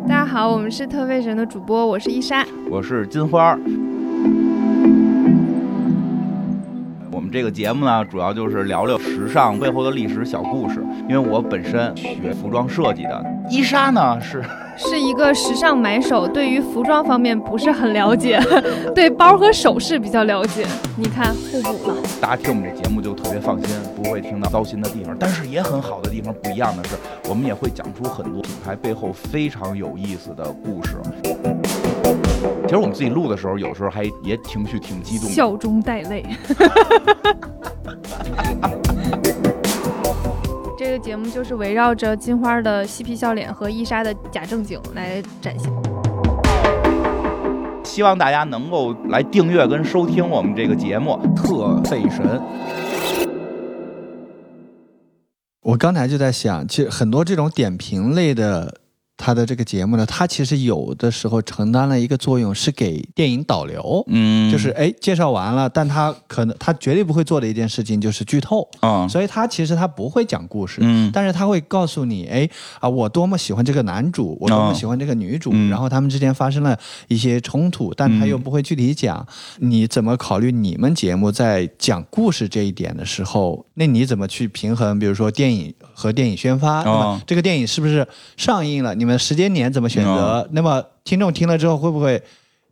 Speaker 4: 大家好，我们是特费神的主播，我是伊莎。
Speaker 1: 我是金花们这个节目呢，主要就是聊聊时尚背后的历史小故事。因为我本身学服装设计的，伊莎呢是
Speaker 4: 是一个时尚买手，对于服装方面不是很了解，对包和首饰比较了解。你看互补了。
Speaker 1: 大家听我们这节目就特别放心，不会听到糟心的地方。但是也很好的地方，不一样的是，我们也会讲出很多品牌背后非常有意思的故事。其实我们自己录的时候，有时候还也情绪挺激动的。
Speaker 4: 笑中带泪。这个节目就是围绕着金花的嬉皮笑脸和伊莎的假正经来展现。
Speaker 1: 希望大家能够来订阅跟收听我们这个节目《特费神》。
Speaker 2: 我刚才就在想，其实很多这种点评类的，它的这个节目呢，他其实有的时候承担了一个作用，是给电影导流。
Speaker 1: 嗯，
Speaker 2: 就是哎，介绍完了，但他可能他绝对不会做的一件事情就是剧透，
Speaker 1: 啊，
Speaker 2: 所以他其实他不会讲故事，
Speaker 1: 嗯
Speaker 2: 但是他会告诉你，哎啊，我多么喜欢这个男主，我多么
Speaker 1: 哦
Speaker 2: 喜欢这个女主，
Speaker 1: 嗯
Speaker 2: 然后他们之间发生了一些冲突，但他又不会具体讲。你怎么考虑你们节目在讲故事这一点的时候，那你怎么去平衡？比如说电影和电影宣发，那么这个电影是不是上映了？你们时间点怎么选择？那么听众听了之后会不会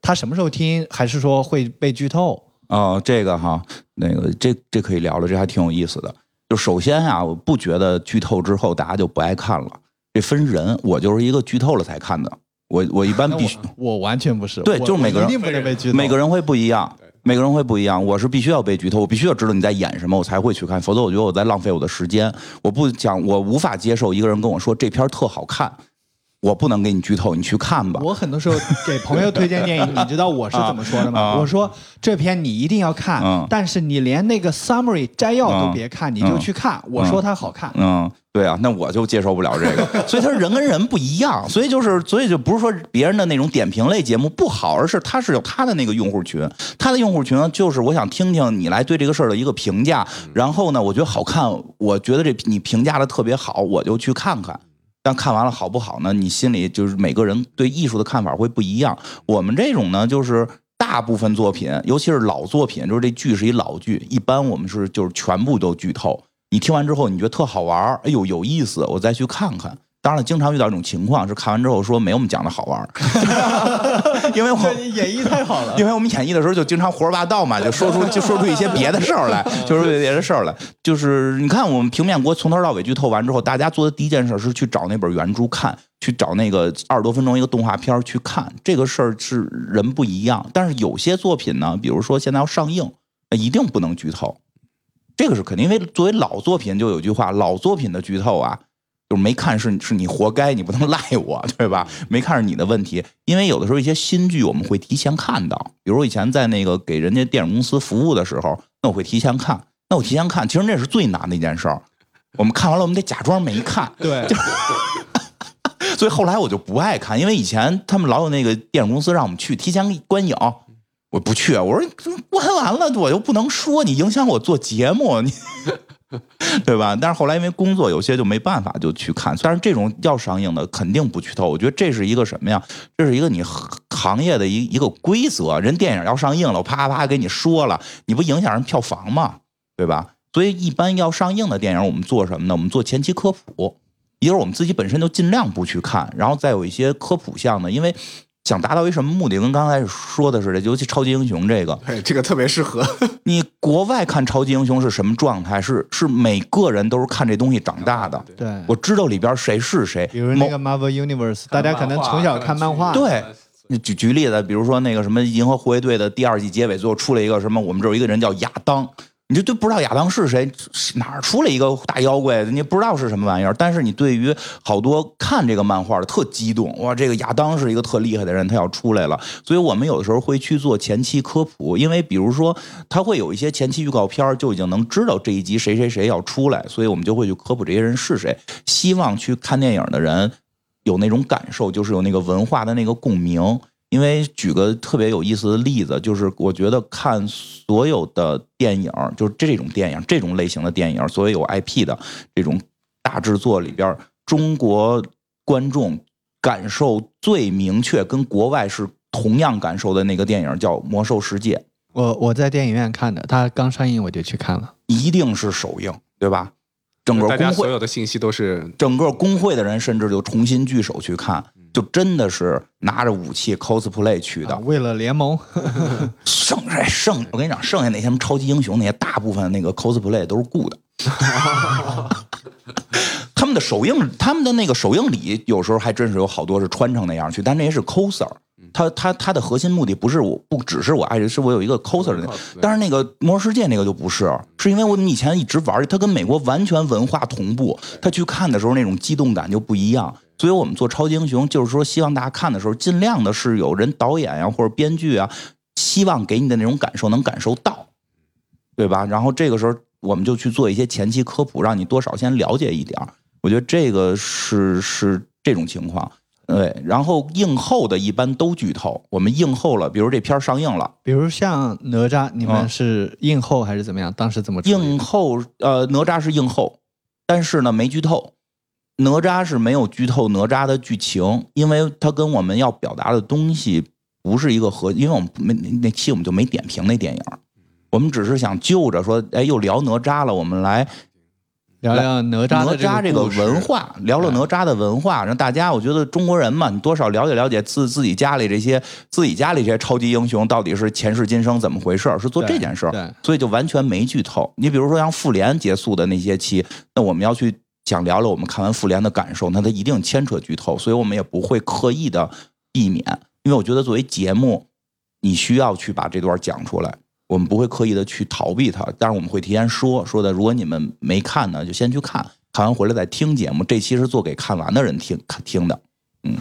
Speaker 2: 他什么时候听？还是说会被剧透？
Speaker 1: 哦，这个哈，那个这这可以聊了，这还挺有意思的。就首先啊，我不觉得剧透之后大家就不爱看了，这分人。我就是一个剧透了才看的，我我一般必须
Speaker 2: 我我完全不是，
Speaker 1: 对就是每个人
Speaker 2: 我一定不能被剧透，
Speaker 1: 每个人会不一样，每个人会不一样。我是必须要被剧透，我必须要知道你在演什么，我才会去看，否则我觉得我在浪费我的时间。我不讲，我无法接受一个人跟我说这片儿特好看，我不能给你剧透，你去看吧。
Speaker 2: 我很多时候给朋友推荐电影，你知道我是怎么说的吗？我说这篇你一定要看，
Speaker 1: 嗯
Speaker 2: 但是你连那个 summary 摘要都别看，你就去看。我说它好看，
Speaker 1: 嗯，对啊，那我就接受不了这个，所以他人跟人不一样，所以就是，所以就不是说别人的那种点评类节目不好，而是他是有他的那个用户群，他的用户群呢，就是我想听听你来对这个事儿的一个评价，然后呢，我觉得好看，我觉得这你评价的特别好，我就去看看。但看完了好不好呢？你心里就是每个人对艺术的看法会不一样。我们这种呢，就是大部分作品，尤其是老作品，就是这剧是一老剧，一般我们是就是全部都剧透。你听完之后，你觉得特好玩儿，哎呦有意思，我再去看看。当然了，经常遇到一种情况是看完之后说没我们讲的好玩儿，因为我
Speaker 2: 演绎太好了。
Speaker 1: 因为我们演绎的时候就经常胡说八道嘛，就说出就说出一些别的事儿来，就说出别的事儿来。就是你看我们平面国从头到尾剧透完之后，大家做的第一件事是去找那本原著看，去找那个二十多分钟一个动画片儿去看。这个事儿是人不一样，但是有些作品呢，比如说现在要上映，那一定不能剧透。这个是肯定，因为作为老作品就有句话，老作品的剧透啊，就是没看是是你活该，你不能赖我，对吧？没看是你的问题，因为有的时候一些新剧我们会提前看到，比如我以前在那个给人家电影公司服务的时候，那我会提前看，那我提前看，其实那是最难的一件事儿。我们看完了，我们得假装没看，
Speaker 2: 对，
Speaker 1: 所以后来我就不爱看，因为以前他们老有那个电影公司让我们去提前观影，我不去，我说观完了我又不能说你影响我做节目，你 对吧？但是后来因为工作有些就没办法就去看，但是这种要上映的肯定不剧透，我觉得这是一个什么呀？这是一个你行业的一一个规则，人电影要上映了，我啪啪给你说了，你不影响人票房吗？对吧？所以一般要上映的电影，我们做什么呢？我们做前期科普。一个是我们自己本身就尽量不去看，然后再有一些科普项的，因为想达到一什么目的？跟刚才说的似的，尤其超级英雄这个，
Speaker 3: 对，这个特别适合。
Speaker 1: 你国外看超级英雄是什么状态？是是每个人都是看这东西长大的。
Speaker 2: 对，
Speaker 1: 我知道里边谁是谁。
Speaker 2: 比如那个 Marvel Universe，大家可能从小看漫画。
Speaker 1: 对，举举例子，比如说那个什么《银河护卫队》的第二季结尾，最后出了一个什么？我们这有一个人叫亚当。你就都不知道亚当是谁，哪儿出来一个大妖怪？你不知道是什么玩意儿。但是你对于好多看这个漫画的特激动，哇，这个亚当是一个特厉害的人，他要出来了。所以我们有的时候会去做前期科普，因为比如说他会有一些前期预告片，就已经能知道这一集谁谁谁要出来，所以我们就会去科普这些人是谁。希望去看电影的人有那种感受，就是有那个文化的那个共鸣。因为举个特别有意思的例子，就是我觉得看所有的电影，就是这种电影这种类型的电影，所有有 IP 的这种大制作里边，中国观众感受最明确，跟国外是同样感受的那个电影叫《魔兽世界》。
Speaker 2: 我我在电影院看的，它刚上映我就去看了，
Speaker 1: 一定是首映，对吧？整个工会
Speaker 3: 所有的信息都是
Speaker 1: 整个工会的人，甚至就重新聚首去看。就真的是拿着武器 cosplay 去的，
Speaker 2: 为了联盟。
Speaker 1: 剩下剩，我跟你讲，剩下那些什么超级英雄，那些大部分那个 cosplay 都是雇的。他们的首映，他们的那个首映礼，有时候还真是有好多是穿成那样去，但那些是 coser。他他他的核心目的不是我不只是我爱人，是我有一个 coser 的。但是那个魔兽世界那个就不是，是因为我们以前一直玩，他跟美国完全文化同步，他去看的时候那种激动感就不一样。所以我们做超级英雄，就是说希望大家看的时候，尽量的是有人导演呀或者编剧啊，希望给你的那种感受能感受到，对吧？然后这个时候我们就去做一些前期科普，让你多少先了解一点。我觉得这个是是这种情况。对，然后映后的一般都剧透。我们映后了，比如这片上映了，
Speaker 2: 比如像哪吒，你们是映后还是怎么样？当时怎么
Speaker 1: 映后？呃，哪吒是映后，但是呢没剧透。哪吒是没有剧透哪吒的剧情，因为它跟我们要表达的东西不是一个合，因为我们没那期我们就没点评那电影，我们只是想就着说，哎，又聊哪吒了，我们来
Speaker 2: 聊聊哪吒
Speaker 1: 哪吒这个文化，聊聊哪吒的文化，让大家我觉得中国人嘛，你多少了解了解自自己家里这些自己家里这些超级英雄到底是前世今生怎么回事，是做这件事儿，所以就完全没剧透。你比如说像复联结束的那些期，那我们要去。想聊聊我们看完复联的感受，那它一定牵扯剧透，所以我们也不会刻意的避免，因为我觉得作为节目，你需要去把这段讲出来，我们不会刻意的去逃避它，但是我们会提前说说的，如果你们没看呢，就先去看看完回来再听节目，这期是做给看完的人听听的，嗯。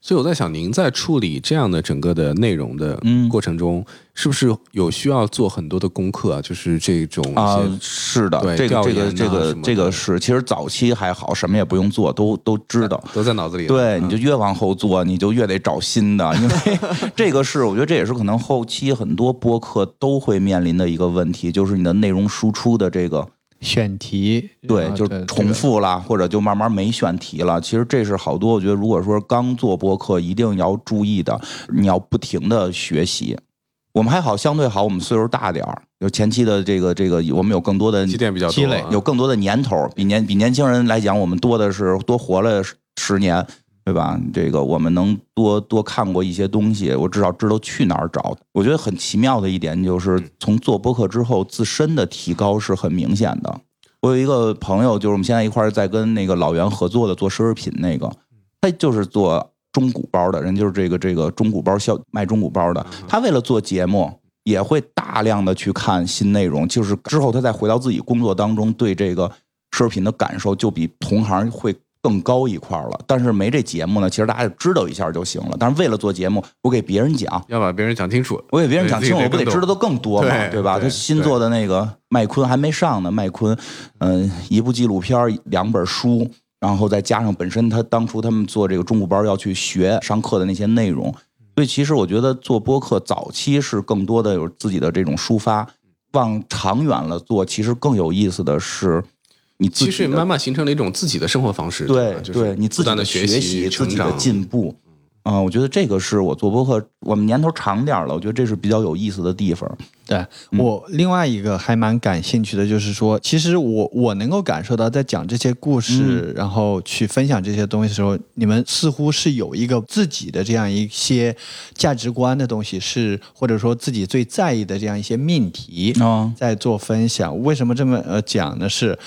Speaker 3: 所以我在想，您在处理这样的整个的内容的过程中，是不是有需要做很多的功课啊？就是这种
Speaker 1: 啊，是的，这个这个这个这个是，其实早期还好，什么也不用做，都都知道，
Speaker 3: 都在脑子里。
Speaker 1: 对，你就越往后做，你就越得找新的，因为 这个是，我觉得这也是可能后期很多播客都会面临的一个问题，就是你的内容输出的这个。
Speaker 2: 选题
Speaker 1: 对，就重复了，或者就慢慢没选题了。其实这是好多，我觉得如果说刚做播客，一定要注意的，你要不停的学习。我们还好，相对好，我们岁数大点儿，有前期的这个这个，我们有更多的
Speaker 3: 积淀比较
Speaker 2: 积累，
Speaker 1: 有更多的年头，比年比年轻人来讲，我们多的是多活了十年。对吧？这个我们能多多看过一些东西，我至少知道去哪儿找。我觉得很奇妙的一点就是，从做播客之后，自身的提高是很明显的。我有一个朋友，就是我们现在一块儿在跟那个老袁合作的做奢侈品那个，他就是做中古包的人，就是这个这个中古包销卖中古包的。他为了做节目，也会大量的去看新内容，就是之后他再回到自己工作当中，对这个奢侈品的感受就比同行会。更高一块了，但是没这节目呢，其实大家就知道一下就行了。但是为了做节目，我给别人讲，
Speaker 3: 要把别人讲清楚。
Speaker 1: 我给别人讲清楚，我不得知道的更多嘛，对吧？他新做的那个麦昆还没上呢，麦昆，嗯，一部纪录片，两本书，然后再加上本身他当初他们做这个中古包要去学上课的那些内容，所以其实我觉得做播客早期是更多的有自己的这种抒发，往长远了做，其实更有意思的是。你
Speaker 3: 其实慢慢形成了一种自己的生活方式，
Speaker 1: 对，
Speaker 3: 就是
Speaker 1: 你自己的
Speaker 3: 学
Speaker 1: 习、成长。进步，啊、我觉得这个是我做播客，我们年头长点儿了，我觉得这是比较有意思的地方。
Speaker 2: 对
Speaker 1: 嗯
Speaker 2: 我另外一个还蛮感兴趣的，就是说，其实我我能够感受到，在讲这些故
Speaker 1: 嗯
Speaker 2: 事，然后去分享这些东西的时候，你们似乎是有一个自己的这样一些价值观的东西，是或者说自己最在意的这样一些命题。
Speaker 1: 啊、
Speaker 2: 在做分享，为什么这么呃讲呢？是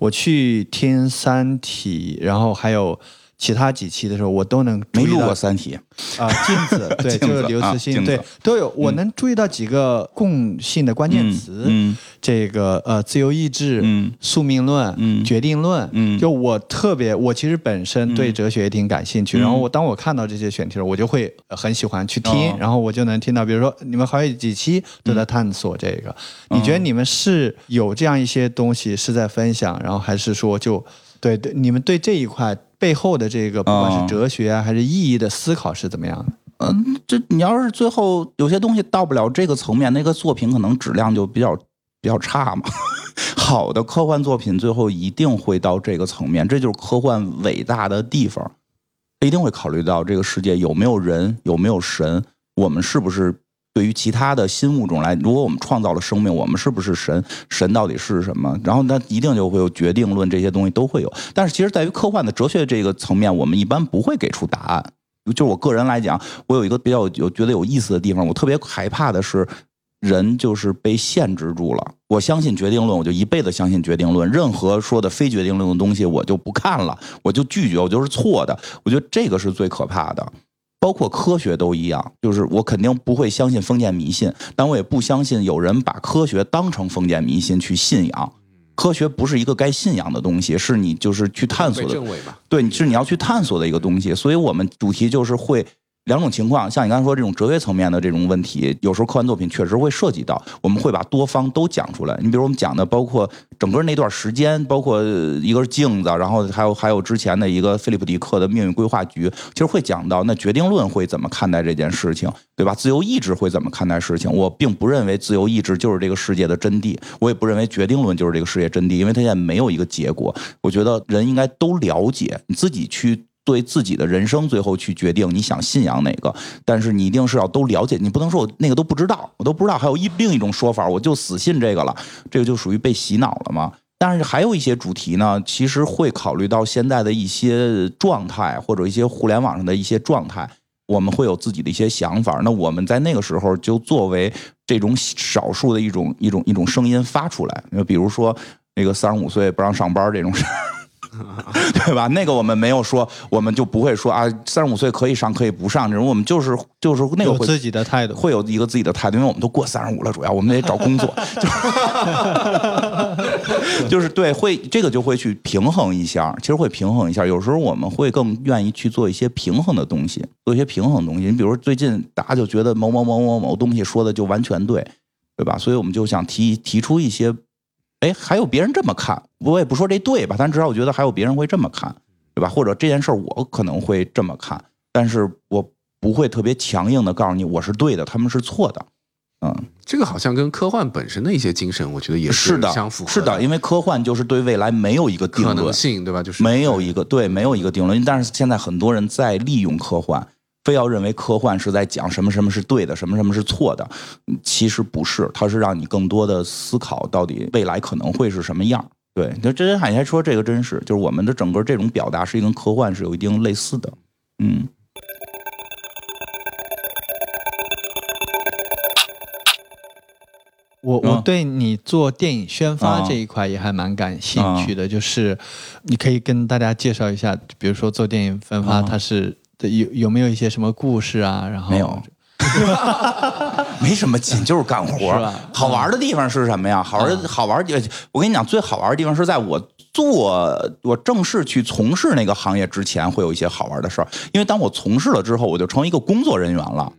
Speaker 2: 我去听《三体》，然后还有其他几期的时候，我都能注意到
Speaker 1: 没录过《三体》
Speaker 2: 啊，镜子 对，就是刘
Speaker 1: 啊
Speaker 2: 慈欣，对，都有，我能注意到几个共性的关键词，
Speaker 1: 嗯
Speaker 2: 这个呃自由意志、
Speaker 1: 嗯。
Speaker 2: 宿命论、
Speaker 1: 嗯。
Speaker 2: 决定论，
Speaker 1: 嗯。
Speaker 2: 就我特别，我其实本身对哲学也挺感兴趣，
Speaker 1: 嗯。
Speaker 2: 然后我当我看到这些选题的时候，我就会呃很喜欢去听，
Speaker 1: 哦。
Speaker 2: 然后我就能听到，比如说你们好几期都在探索这个，你觉得你们是有这样一些东西是在分享，然后还是说就对对，你们对这一块背后的这个不管
Speaker 1: 哦
Speaker 2: 是哲学啊还是意义的思考是怎么样的？
Speaker 1: 嗯，这你要是最后有些东西到不了这个层面，那个作品可能质量就比较比较差嘛。好的科幻作品最后一定会到这个层面，这就是科幻伟大的地方。一定会考虑到这个世界有没有人，有没有神，我们是不是对于其他的新物种来，如果我们创造了生命，我们是不是神？神到底是什么？然后那一定就会有决定论，这些东西都会有。但是其实，在于科幻的哲学这个层面，我们一般不会给出答案。就我个人来讲，我有一个比较有觉得有意思的地方，我特别害怕的是。人就是被限制住了。我相信决定论，我就一辈子相信决定论。任何说的非决定论的东西，我就不看了，我就拒绝，我就是错的。我觉得这个是最可怕的。包括科学都一样，就是我肯定不会相信封建迷信，但我也不相信有人把科学当成封建迷信去信仰。科学不是一个该信仰的东西，是你就是去探索的。对，你是你要去探索的一个东西。所以我们主题就是会两种情况，像你刚才说这种哲学层面的这种问题，有时候科幻作品确实会涉及到，我们会把多方都讲出来。你比如我们讲的，包括整个那段时间，包括一个是镜子，然后还有还有之前的一个菲利普迪克的命运规划局，其实会讲到那决定论会怎么看待这件事情，对吧？自由意志会怎么看待事情？我并不认为自由意志就是这个世界的真谛，我也不认为决定论就是这个世界真谛，因为它现在没有一个结果。我觉得人应该都了解，你自己去对自己的人生最后去决定你想信仰哪个，但是你一定是要都了解，你不能说我那个都不知道，我都不知道，还有一另一种说法，我就死信这个了，这个就属于被洗脑了嘛。但是还有一些主题呢，其实会考虑到现在的一些状态，或者一些互联网上的一些状态，我们会有自己的一些想法。那我们在那个时候就作为这种少数的一种一种一种声音发出来，比如说那个三十五岁不让上班这种事儿。对吧？那个我们没有说，我们就不会说啊，三十五岁可以上可以不上这种，我们就是就是那个会
Speaker 2: 有自己的态度。
Speaker 1: 会有一个自己的态度，因为我们都过三十五了，主要我们得找工作，就是就是对，会这个就会去平衡一下，其实会平衡一下。有时候我们会更愿意去做一些平衡的东西，做一些平衡的东西。你比如最近大家就觉得某某某某某东西说的就完全对，对吧？所以我们就想提提出一些，哎，还有别人这么看，我也不说这对吧，但至少我觉得还有别人会这么看，对吧？或者这件事儿我可能会这么看，但是我不会特别强硬的告诉你我是对的，他们是错的。嗯，
Speaker 3: 这个好像跟科幻本身的一些精神，我觉得也
Speaker 1: 是的，
Speaker 3: 相符合
Speaker 1: 是的，因为科幻就是对未来没有一个定
Speaker 3: 可能
Speaker 1: 论，
Speaker 3: 性对吧？就是
Speaker 1: 没有一个对，没有一个定论。但是现在很多人在利用科幻，非要认为科幻是在讲什么什么是对的，什么什么是错的。嗯其实不是，它是让你更多的思考到底未来可能会是什么样。对，那真真海还说这个真是，就是我们的整个这种表达是跟科幻是有一定类似的。嗯。
Speaker 2: 我我
Speaker 1: 嗯
Speaker 2: 对你做电影宣发
Speaker 1: 啊
Speaker 2: 这一块也还蛮感兴趣的，就是你可以跟大家介绍一下，比如说做电影分发，
Speaker 1: 啊
Speaker 2: 它是有有没有一些什么故事啊？然后
Speaker 1: 没有 没什么劲，就是干活。好玩的地方是什么呀？好玩的好玩的，我跟你讲，最好玩的地方是在我做我正式去从事那个行业之前，会有一些好玩的事儿。因为当我从事了之后，我就成为一个工作人员了，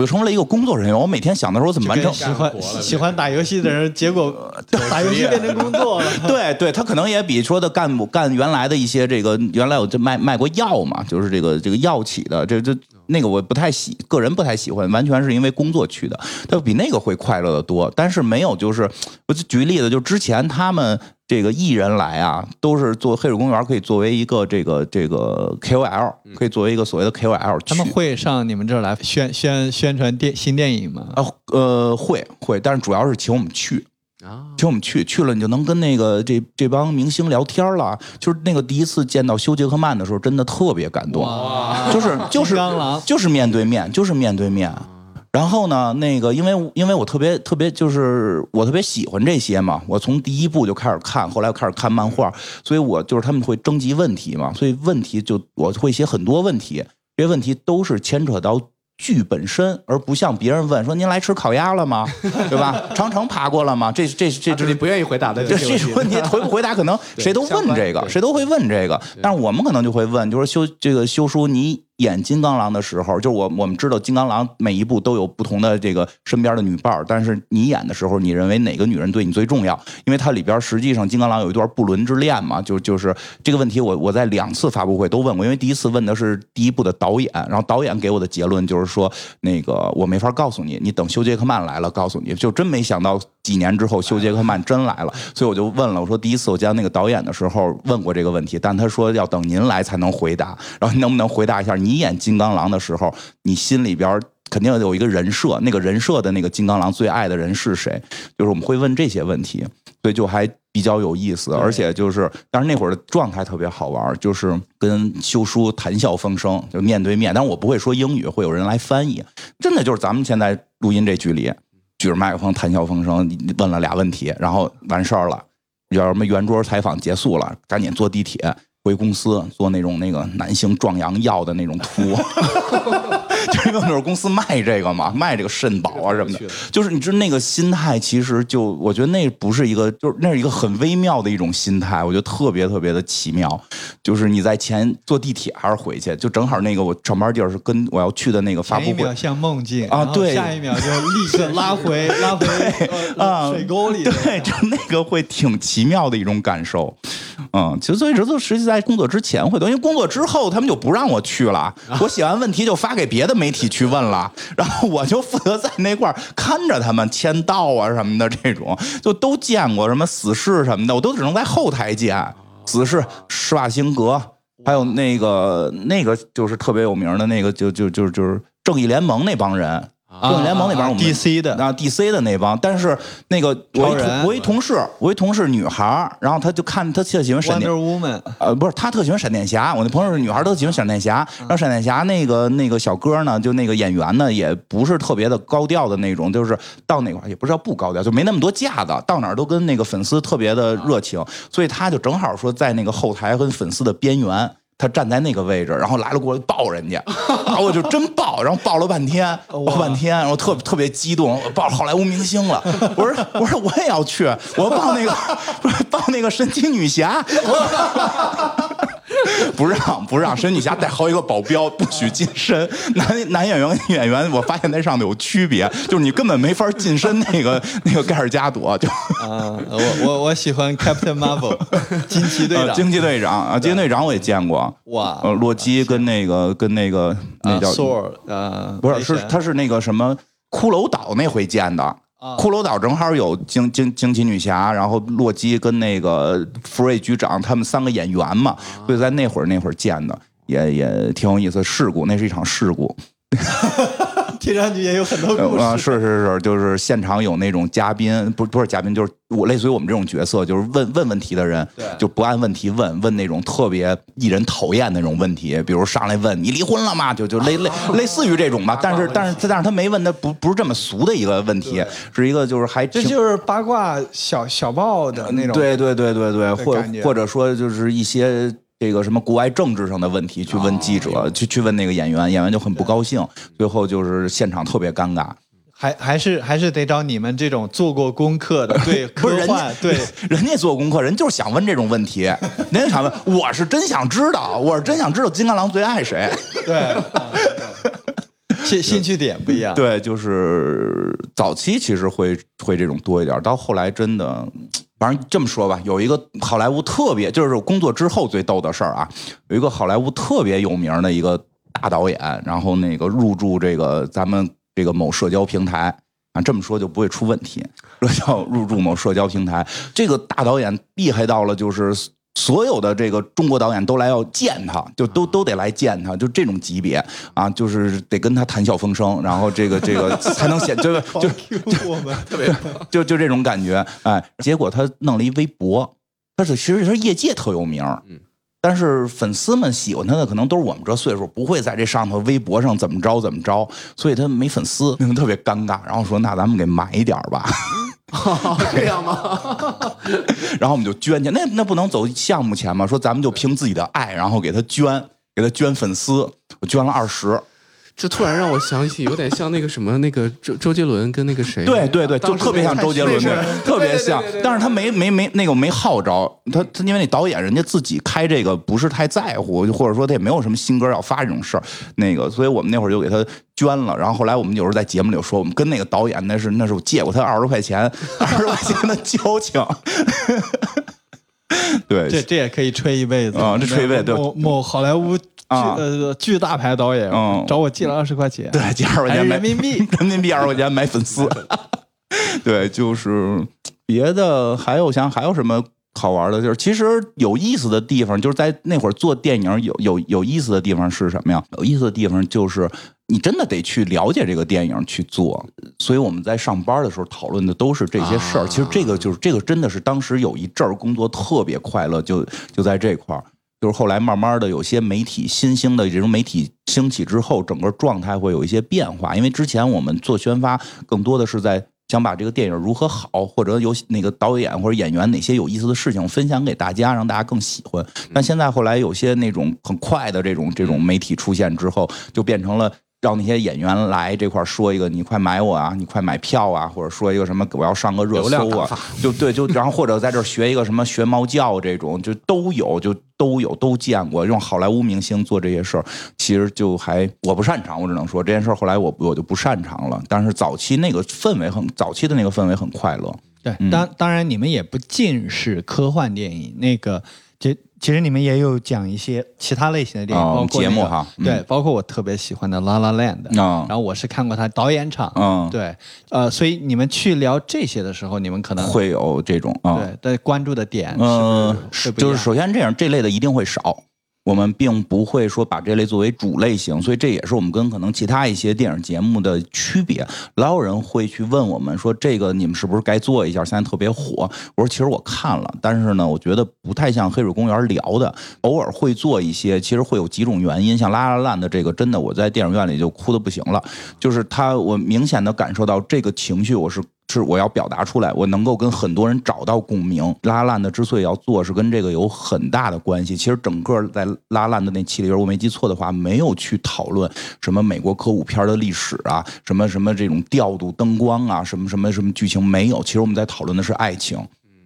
Speaker 1: 我就成为了一个工作人员。我每天想的是我怎么完成
Speaker 2: 喜欢喜欢打游戏的人，结果 打游戏变成工作了。
Speaker 1: 对对，他可能也比说的干干原来的一些这个原来我这卖卖过药嘛，就是这个这个药企的，这这那个我不太喜，个人不太喜欢，完全是因为工作去的，他比那个会快乐的多。但是没有就是，我就举个例子，就之前他们这个艺人来啊，都是做黑水公园可以作为一个这个这个 KOL，可以作为一个所谓的 KOL 去。
Speaker 2: 他们会上你们这儿来宣宣宣传电新电影吗？
Speaker 1: 啊呃会会，但是主要是请我们去。
Speaker 3: 啊，
Speaker 1: 请我们去，去了你就能跟那个这这帮明星聊天了。就是那个第一次见到休·杰克曼的时候，真的特别感动，就是就是就是面对面，就是面对面。然后呢，那个因为因为我特别特别就是我特别喜欢这些嘛，我从第一部就开始看，后来开始看漫画，所以我就是他们会征集问题嘛，所以问题就我会写很多问题，这些问题都是牵扯到。剧本身，而不像别人问说：“您来吃烤鸭了吗？对吧？长城爬过了吗？”这这这这
Speaker 3: 你不愿意回答的
Speaker 1: 这这种问题回不回答，可能谁都问这个，谁都会问这个。但是我们可能就会问，就是修这个修叔，你演金刚狼的时候，就是我我们知道金刚狼每一部都有不同的这个身边的女伴儿，但是你演的时候，你认为哪个女人对你最重要？因为它里边实际上金刚狼有一段不伦之恋嘛，就就是这个问题，我我在两次发布会都问过，因为第一次问的是第一部的导演，然后导演给我的结论就是说，那个我没法告诉你，你等休·杰克曼来了告诉你，就真没想到几年之后休·杰克曼真来了，所以我就问了，我说第一次我见那个导演的时候问过这个问题，但他说要等您来才能回答，然后您能不能回答一下，你演金刚狼的时候，你心里边肯定有一个人设，那个人设的那个金刚狼最爱的人是谁？就是我们会问这些问题，所以就还比较有意思，而且就是，但是那会儿的状态特别好玩，就是跟修书谈笑风生，就面对面，但我不会说英语，会有人来翻译，真的就是咱们现在录音这距离，举着麦克风谈笑风生，问了俩问题，然后完事儿了，叫什么圆桌采访结束了，赶紧坐地铁。回公司做那种那个男性壮阳药的那种图，就是因为那会儿公司卖这个嘛，卖这个肾宝啊什么的，就是你知道那个心态，其实就我觉得那不是一个，就是那是一个很微妙的一种心态，我觉得特别特别的奇妙。就是你在前坐地铁还是回去，就正好那个我上班地儿是跟我要去的那个发布会
Speaker 2: 前一秒，像梦境
Speaker 1: 啊对
Speaker 2: 下一秒就立刻拉回 拉回呃
Speaker 1: 啊
Speaker 2: 水沟里。
Speaker 1: 对，就那个会挺奇妙的一种感受。嗯，其实所以这都实际在工作之前会多，因为工作之后他们就不让我去了，我写完问题就发给别的媒体去问了，然后我就负责在那块儿看着他们签到啊什么的这种，就都见过什么死侍什么的，我都只能在后台见死侍、施瓦辛格，还有那个那个就是特别有名的那个，就就就就是正义联盟那帮人。正义联盟那帮我们
Speaker 2: DC 的
Speaker 1: 啊 DC 的那帮，但是那个我一同我一同事，我一同事女孩儿，然后她就看她特喜欢闪电呃，不是，她特喜欢闪电侠。我那朋友是女孩儿，都喜欢闪电侠。然后闪电侠那个那个小哥呢，就那个演员呢，也不是特别的高调的那种，就是到哪块也不是叫不高调，就没那么多架子，到哪儿都跟那个粉丝特别的热情，所以他就正好说在那个后台跟粉丝的边缘。他站在那个位置，然后来了过来抱人家，然后我就真抱，然后抱了半天，抱半天，然后特特别激动，我抱好莱坞明星了。我说我说我也要去，我要抱那个 不是抱那个神奇女侠，不 让不让，神奇女侠带好几个保镖，不许近身。男男演员跟女演员，我发现那上头有区别，就是你根本没法近身那个那个盖尔加朵，就
Speaker 2: 啊，我我我喜欢 Captain Marvel 惊奇队长
Speaker 1: 呃惊奇队长啊，惊奇队长我也见过，
Speaker 2: 哇
Speaker 1: 呃，洛基跟那个跟那个那
Speaker 2: 啊
Speaker 1: 叫
Speaker 2: 呃
Speaker 1: 不是是他是那个什么骷髅岛那回见的。
Speaker 2: 啊
Speaker 1: 骷髅岛正好有惊惊惊奇女侠，然后洛基跟那个福瑞局长他们三个演员嘛，所以在那会儿那会儿见的，也也挺有意思。事故那是一场事故，
Speaker 2: 听上去也有很多故
Speaker 1: 啊，
Speaker 2: 事。
Speaker 1: 是是是，就是现场有那种嘉宾，不不是嘉宾，就是我类似于我们这种角色，就是问问问题的人，就不按问题问，问那种特别艺人讨厌那种问题，比如上来问你离婚了吗？就就类类类似于这种吧，但是但是但是他没问他不不是这么俗的一个问题，是一个就是还
Speaker 2: 这就是八卦小小报的那种，
Speaker 1: 对对对对对，或或者说就是一些这个什么国外政治上的问题去问记者，
Speaker 2: 哦
Speaker 1: 去去问那个演员，演员就很不高兴，最后就是现场特别尴尬。
Speaker 2: 还还是还是得找你们这种做过功课的，对 科幻，对。
Speaker 1: 人家做功课，人就是想问这种问题，人家想问，我是真想知道，我是真想知道金刚狼最爱谁。
Speaker 2: 对兴兴趣点不一样。
Speaker 1: 对，就是早期其实会会这种多一点，到后来真的，反正这么说吧，有一个好莱坞特别，就是工作之后最逗的事儿啊，有一个好莱坞特别有名的一个大导演，然后那个入驻这个咱们这个某社交平台。啊，这么说就不会出问题。社交入驻某社交平台，这个大导演厉害到了，就是所有的这个中国导演都来要见他，就都都得来见他，就这种级别啊，就是得跟他谈笑风生，然后这个这个 才能显，就就
Speaker 2: 我们
Speaker 3: 特别
Speaker 1: 就就这种感觉，哎，结果他弄了一微博，他是其实他业界特有名，
Speaker 3: 嗯，
Speaker 1: 但是粉丝们喜欢他的可能都是我们这岁数，不会在这上头微博上怎么着怎么着，所以他没粉丝，特别尴尬。然后说那咱们给买一点儿吧，
Speaker 3: 这样吗？
Speaker 1: 然后我们就捐去，那那不能走项目钱吗？说咱们就凭自己的爱，然后给他捐，给他捐粉丝，我捐了二十。
Speaker 3: 这突然让我想起，有点像那个什么，那个周周杰伦跟那个谁，
Speaker 1: 对对对，就特别像周杰伦
Speaker 3: 那个
Speaker 1: 的，特别像。但是他没没没那个没号召他，他因为那导演人家自己开这个不是太在乎，或者说他也没有什么新歌要发这种事儿，那个，所以我们那会儿就给他捐了。然后后来我们有时候在节目里说，我们跟那个导演那是那是我借过他二十块钱，二十块钱的交情。对，
Speaker 2: 这这也可以吹一辈子
Speaker 1: 啊这吹一辈子
Speaker 2: 某某好莱坞巨
Speaker 1: 啊
Speaker 2: 呃巨大牌导演
Speaker 1: 嗯
Speaker 2: 找我借了二十块钱，
Speaker 1: 对，借二十块钱买
Speaker 2: 人民币，
Speaker 1: 人民币二十块钱买粉丝。对，就是别的还有想还有什么好玩的？就是其实有意思的地方，就是在那会儿做电影有有有意思的地方是什么呀？有意思的地方就是你真的得去了解这个电影去做。所以我们在上班的时候讨论的都是这些事儿。
Speaker 3: 啊
Speaker 1: 其实这个就是这个真的是当时有一阵儿工作特别快乐，就就在这块儿。就是后来慢慢的有些媒体新兴的这种媒体兴起之后，整个状态会有一些变化。因为之前我们做宣发更多的是在想把这个电影如何好，或者有那个导演或者演员哪些有意思的事情分享给大家，让大家更喜欢。但现在后来有些那种很快的这种这种媒体出现之后，就变成了。让那些演员来这块儿说一个，你快买我啊，你快买票啊，或者说一个什么，我要上个热搜啊，就对，就然后或者在这儿学一个什么学猫叫这种，就都有，就都有都见过。用好莱坞明星做这些事儿，其实就还我不擅长，我只能说这件事儿后来我我就不擅长了。但是早期那个氛围很，早期的那个氛围很快乐。
Speaker 2: 对，
Speaker 1: 嗯
Speaker 2: 当当然你们也不尽是科幻电影，那个其其实你们也有讲一些其他类型的电影，
Speaker 1: 哦
Speaker 2: 包括、那个
Speaker 1: 节目哈嗯。
Speaker 2: 对，包括我特别喜欢的《La La Land》，
Speaker 1: 啊
Speaker 2: 然后我是看过他导演场，
Speaker 1: 嗯，
Speaker 2: 对，呃，所以你们去聊这些的时候，你们可能
Speaker 1: 会有这种哦，
Speaker 2: 对的关注的点
Speaker 1: 嗯
Speaker 2: 是，
Speaker 1: 就是首先这样这类的一定会少。我们并不会说把这类作为主类型，所以这也是我们跟可能其他一些电影节目的区别。老有人会去问我们说：“这个你们是不是该做一下？现在特别火。”我说：“其实我看了，但是呢，我觉得不太像《黑水公园》聊的。偶尔会做一些，其实会有几种原因。像《拉拉烂》的这个，真的我在电影院里就哭的不行了。就是他，我明显的感受到这个情绪，我是是我要表达出来，我能够跟很多人找到共鸣。拉烂的之所以要做，是跟这个有很大的关系。其实整个在拉烂的那期里边，我没记错的话，没有去讨论什么美国歌舞片的历史啊，什么什么这种调度、灯光啊，什么什么什么剧情没有。其实我们在讨论的是爱情。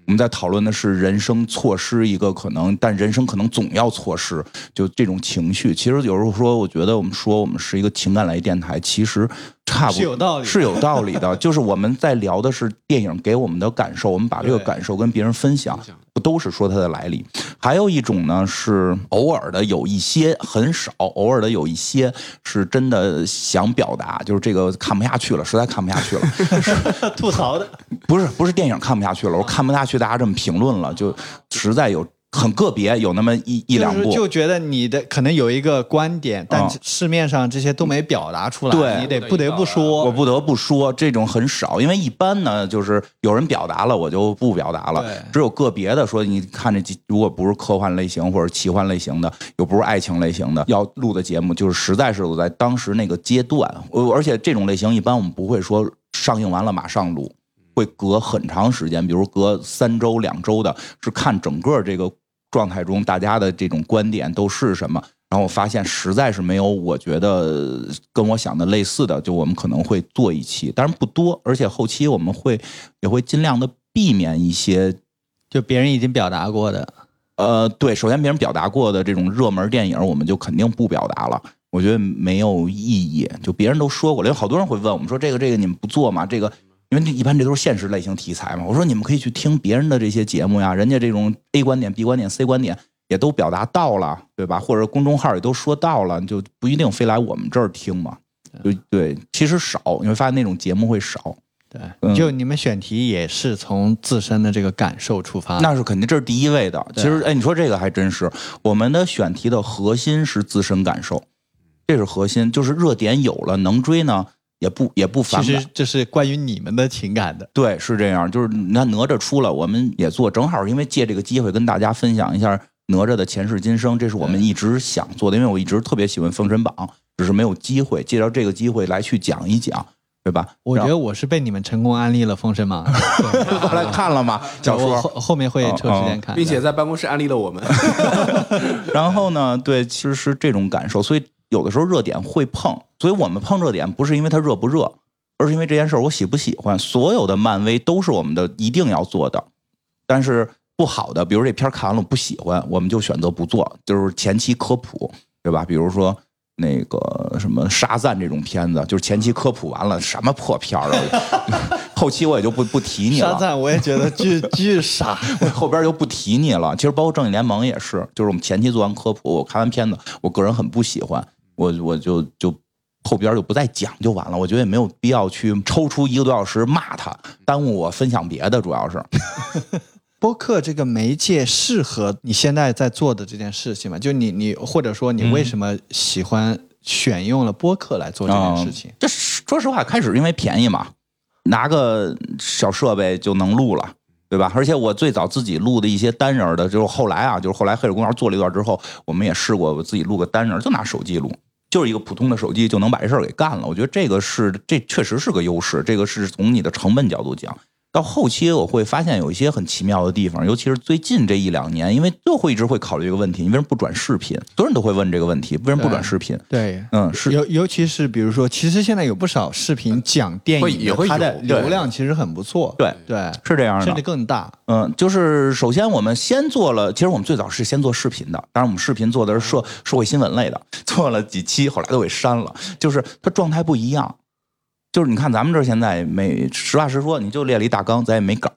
Speaker 1: 我们在讨论的是人生错失一个可能，但人生可能总要错失，就这种情绪。其实有时候说，我觉得我们说我们是一个情感类电台，其实差不
Speaker 2: 是有道理的
Speaker 1: 是有道理的。就是我们在聊的是电影给我们的感受，我们把这个感受跟别人分享
Speaker 3: 分享，
Speaker 1: 不都是说它的来历。还有一种呢是偶尔的有一些很少，偶尔的有一些是真的想表达，就是这个看不下去了，实在看不下去了。
Speaker 2: 吐槽的，
Speaker 1: 不是不是电影看不下去了，我看不下去大家这么评论了，就实在有很个别有那么一一两部，
Speaker 2: 就是就觉得你的可能有一个观点，但
Speaker 1: 啊
Speaker 2: 市面上这些都没表达出来，
Speaker 1: 对。
Speaker 2: 你得不得不说，
Speaker 1: 我不得不说这种很少，因为一般呢就是有人表达了，我就不表达了，只有个别的说，你看这几如果不是科幻类型或者奇幻类型的，又不是爱情类型的，要录的节目，就是实在是我在当时那个阶段，我而且这种类型一般我们不会说上映完了马上录。会隔很长时间，比如隔三周、两周的，是看整个这个状态中大家的这种观点都是什么。然后我发现实在是没有我觉得跟我想的类似的，就我们可能会做一期，当然不多，而且后期我们会也会尽量的避免一些
Speaker 2: 就别人已经表达过的，
Speaker 1: 呃，对，首先别人表达过的这种热门电影，我们就肯定不表达了。我觉得没有意义，就别人都说过了，有好多人会问我们说这个这个你们不做吗？这个因为这一般这都是现实类型题材嘛。我说你们可以去听别人的这些节目呀，人家这种 A 观点、B 观点、C 观点也都表达到了，对吧？或者公众号也都说到了，就不一定非来我们这儿听嘛。就对，其实少，你会发现那种节目会少。
Speaker 2: 对，
Speaker 1: 嗯
Speaker 2: 就你们选题也是从自身的这个感受出发。
Speaker 1: 那是肯定，这是第一位的。其实，哎，你说这个还真是，我们的选题的核心是自身感受，这是核心。就是热点有了，能追呢也不也不
Speaker 2: 其
Speaker 1: 反感
Speaker 2: 实。这是关于你们的情感的。
Speaker 1: 对，是这样。就是你看哪吒出了，我们也做，正好因为借这个机会跟大家分享一下哪吒的前世今生，这是我们一直想做的，因为我一直特别喜欢《封神榜》，只是没有机会，借着这个机会来去讲一讲，对吧？
Speaker 2: 我觉得我是被你们成功安利了《封神榜》
Speaker 1: 后后来看了嘛？小说
Speaker 2: 后后面会抽时间看，
Speaker 3: 并且在办公室安利了我们。
Speaker 1: 然后呢，对，其实是这种感受，所以有的时候热点会碰，所以我们碰热点不是因为它热不热，而是因为这件事儿我喜不喜欢。所有的漫威都是我们的一定要做的，但是不好的，比如这片儿看完了我不喜欢，我们就选择不做，就是前期科普，对吧？比如说。那个什么沙赞这种片子，就是前期科普完了，什么破片儿啊，后期我也就不不提你了。
Speaker 2: 沙赞我也觉得巨 巨傻。
Speaker 1: 我后边就不提你了。其实包括正义联盟也是，就是我们前期做完科普，我看完片子，我个人很不喜欢，我我就就后边就不再讲就完了。我觉得也没有必要去抽出一个多小时骂他，耽误我分享别的，主要是。
Speaker 2: 播客这个媒介适合你现在在做的这件事情吗？就你你或者说你为什么喜欢选用了播客来做这件事情？
Speaker 1: 嗯这说实话，开始因为便宜嘛，拿个小设备就能录了。对吧？而且我最早自己录的一些单人的，就是后来啊，就是后来黑水公园做了一段之后，我们也试过我自己录个单人，就拿手机录，就是一个普通的手机就能把这事儿给干了。我觉得这个是这确实是个优势，这个是从你的成本角度讲。到后期我会发现有一些很奇妙的地方，尤其是最近这一两年，因为就会一直会考虑一个问题：你为什么不转视频？所有人都会问这个问题，为什么不转视频？
Speaker 2: 对，
Speaker 1: 嗯，是
Speaker 2: 尤尤其是比如说，其实现在有不少视频讲电影，
Speaker 3: 会也会
Speaker 2: 它的流量其实很不错，
Speaker 1: 对
Speaker 2: 对，
Speaker 1: 是这样的，
Speaker 2: 甚至更大。
Speaker 1: 嗯，就是首先我们先做了，其实我们最早是先做视频的，当然我们视频做的是社社会新闻类的，做了几期，后来都给删了，就是它状态不一样。就是你看咱们这现在没，实话实说，你就列了一大纲，咱也没稿，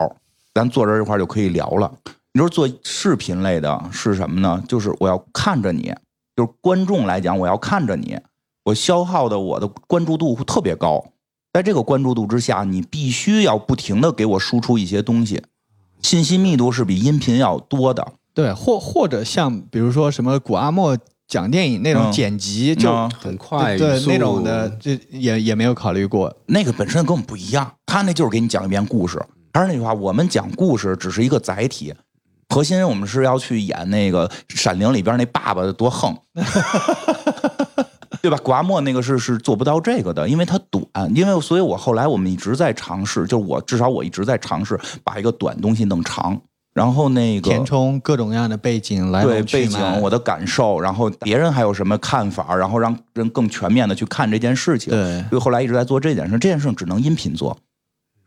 Speaker 1: 咱坐这儿一块就可以聊了。你说做视频类的是什么呢？就是我要看着你，就是观众来讲，我要看着你，我消耗的我的关注度会特别高。在这个关注度之下，你必须要不停的给我输出一些东西，信息密度是比音频要多的。
Speaker 2: 对，或或者像比如说什么古阿莫讲电影那种
Speaker 1: 嗯
Speaker 2: 剪辑，就
Speaker 1: 嗯
Speaker 3: 很快，
Speaker 2: 对那种的，这也也没有考虑过。
Speaker 1: 那个本身跟我们不一样，他那就是给你讲一遍故事。还是那句话，我们讲故事只是一个载体，核心我们是要去演那个《闪灵》里边那爸爸多横，对吧？古阿莫那个是是做不到这个的，因为它短，因为所以我后来我们一直在尝试，就是我至少我一直在尝试把一个短东西弄长，然后那个
Speaker 2: 填充各种各样的背景来
Speaker 1: 对背景，我的感受，然后别人还有什么看法，然后让人更全面的去看这件事情。
Speaker 2: 对
Speaker 1: 所以后来一直在做这件事，这件事情只能音频做。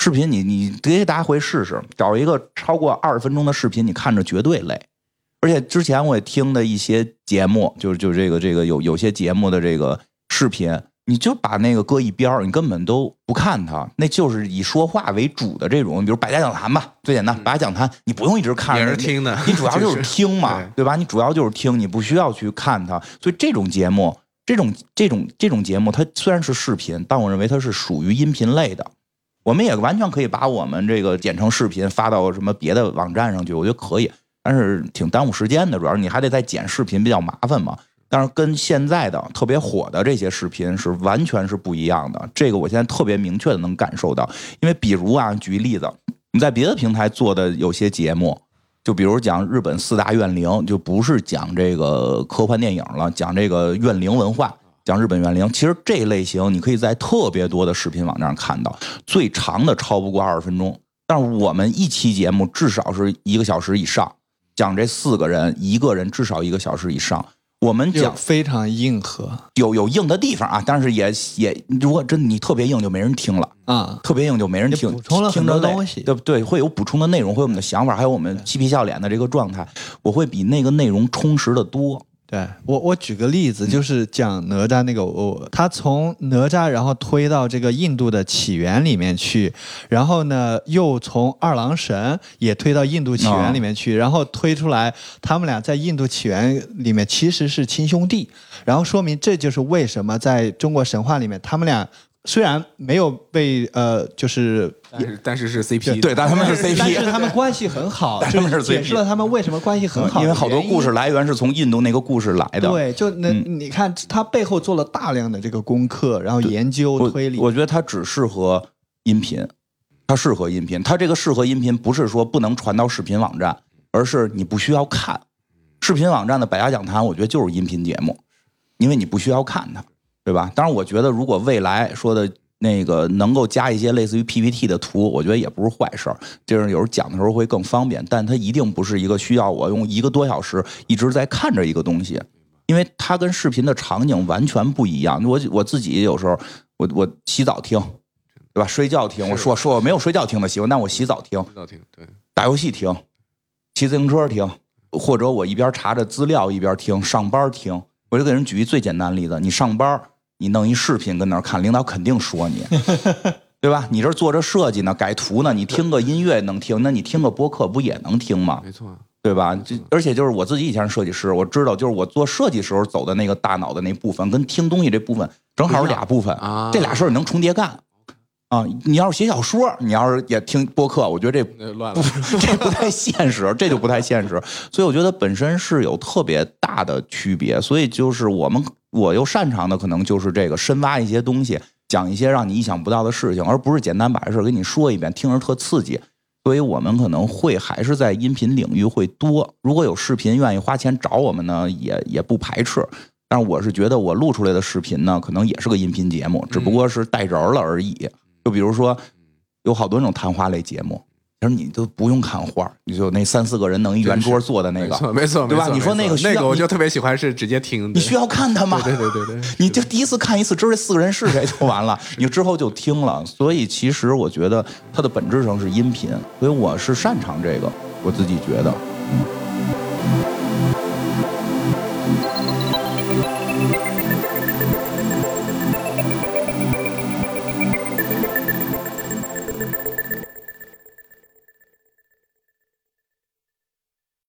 Speaker 1: 视频你你给大家回试试，找一个超过二十分钟的视频，你看着绝对累。而且之前我也听的一些节目，就是就这个这个有有些节目的这个视频，你就把那个搁一边儿，你根本都不看它，那就是以说话为主的这种，比如百家讲坛吧，最简单，百家讲坛你不用一直看着那，
Speaker 3: 也是听的
Speaker 1: 你主要 就是听嘛，
Speaker 3: 对
Speaker 1: 对吧？你主要就是听，你不需要去看它。所以这种节目，这种这种这种节目，它虽然是视频，但我认为它是属于音频类的。我们也完全可以把我们这个剪成视频发到什么别的网站上去，我觉得可以，但是挺耽误时间的，主要是你还得再剪视频，比较麻烦嘛。但是跟现在的特别火的这些视频是完全是不一样的，这个我现在特别明确的能感受到。因为比如啊，举例子，你在别的平台做的有些节目，就比如讲日本四大怨灵，就不是讲这个科幻电影了，讲这个怨灵文化，讲日本怨灵。其实这类型你可以在特别多的视频网站上看到，最长的超不过二十分钟。但是我们一期节目至少是一个小时以上，讲这四个人，一个人至少一个小时以上。我们讲
Speaker 2: 非常硬核
Speaker 1: 有有硬的地方啊，但是也也如果真你特别硬，就没人听了。
Speaker 2: 啊。
Speaker 1: 特别硬就没人听，
Speaker 2: 补充了很多东西
Speaker 1: 对不对？会有补充的内容，会有我们的想法，还有我们嬉皮笑脸的这个状态，我会比那个内容充实的多。
Speaker 2: 对我，我举个例子，就是讲哪吒那个，我他从哪吒然后推到这个印度的起源里面去，然后呢又从二郎神也推到印度起源里面去，然后推出来他们俩在印度起源里面其实是亲兄弟，然后说明这就是为什么在中国神话里面他们俩虽然没有被呃，就是
Speaker 3: 但是但是是 CP，
Speaker 1: 对，但他们是 CP，
Speaker 2: 但是他们关系很好，
Speaker 1: 他们是
Speaker 2: 解
Speaker 1: CP
Speaker 2: 释了他们为什么关系很好，
Speaker 1: 因为好多故事。来源是从印度那个故事来的。
Speaker 2: 对，就那、
Speaker 1: 嗯
Speaker 2: 你看他背后做了大量的这个功课，然后研究推理。
Speaker 1: 我觉得它只适合音频，它适合音频。它这个适合音频，不是说不能传到视频网站，而是你不需要看。视频网站的百家讲坛，我觉得就是音频节目，因为你不需要看它，对吧？当然，我觉得如果未来说的那个能够加一些类似于 PPT 的图，我觉得也不是坏事儿，就是有时候讲的时候会更方便。但它一定不是一个需要我用一个多小时一直在看着一个东西，因为它跟视频的场景完全不一样。我我自己有时候我我洗澡听，对吧？睡觉听，我说说我没有睡觉听的习惯，但我洗澡听，
Speaker 3: 对，
Speaker 1: 打游戏听，骑自行车听，或者我一边查着资料一边听，上班听。我就给人举一最简单的例子：你上班，你弄一视频跟那儿看，领导肯定说你，对吧？你这做着设计呢，改图呢，你听个音乐能听，那你听个播客不也能听吗？
Speaker 3: 没错，
Speaker 1: 对吧？这而且就是我自己以前是设计师，我知道，就是我做设计时候走的那个大脑的那部分，跟听东西这部分正好是俩部分
Speaker 3: 啊
Speaker 1: 这俩事儿能重叠干啊。你要是写小说，你要是也听播客，我觉得这
Speaker 3: 那乱了，
Speaker 1: 这不太现实，这就不太现实。所以我觉得本身是有特别大的区别。所以就是我们我又擅长的可能就是这个深挖一些东西，讲一些让你意想不到的事情，而不是简单把这事儿给你说一遍，听着特刺激。所以我们可能会还是在音频领域会多。如果有视频愿意花钱找我们呢，也也不排斥。但是我是觉得我录出来的视频呢，可能也是个音频节目，只不过是带人儿了而已。就比如说，有好多那种谈话类节目，其实你都不用看画，你就那三四个人能一圆桌坐的那个，
Speaker 3: 没错没错，
Speaker 1: 对吧你说那个
Speaker 3: 那个我就特别喜欢是直接听，
Speaker 1: 你需要看他吗？
Speaker 3: 对对对对对，
Speaker 1: 你就第一次看一次，知道这四个人是谁就完了，你之后就听了。所以其实我觉得它的本质上是音频，所以我是擅长这个，我自己觉得。嗯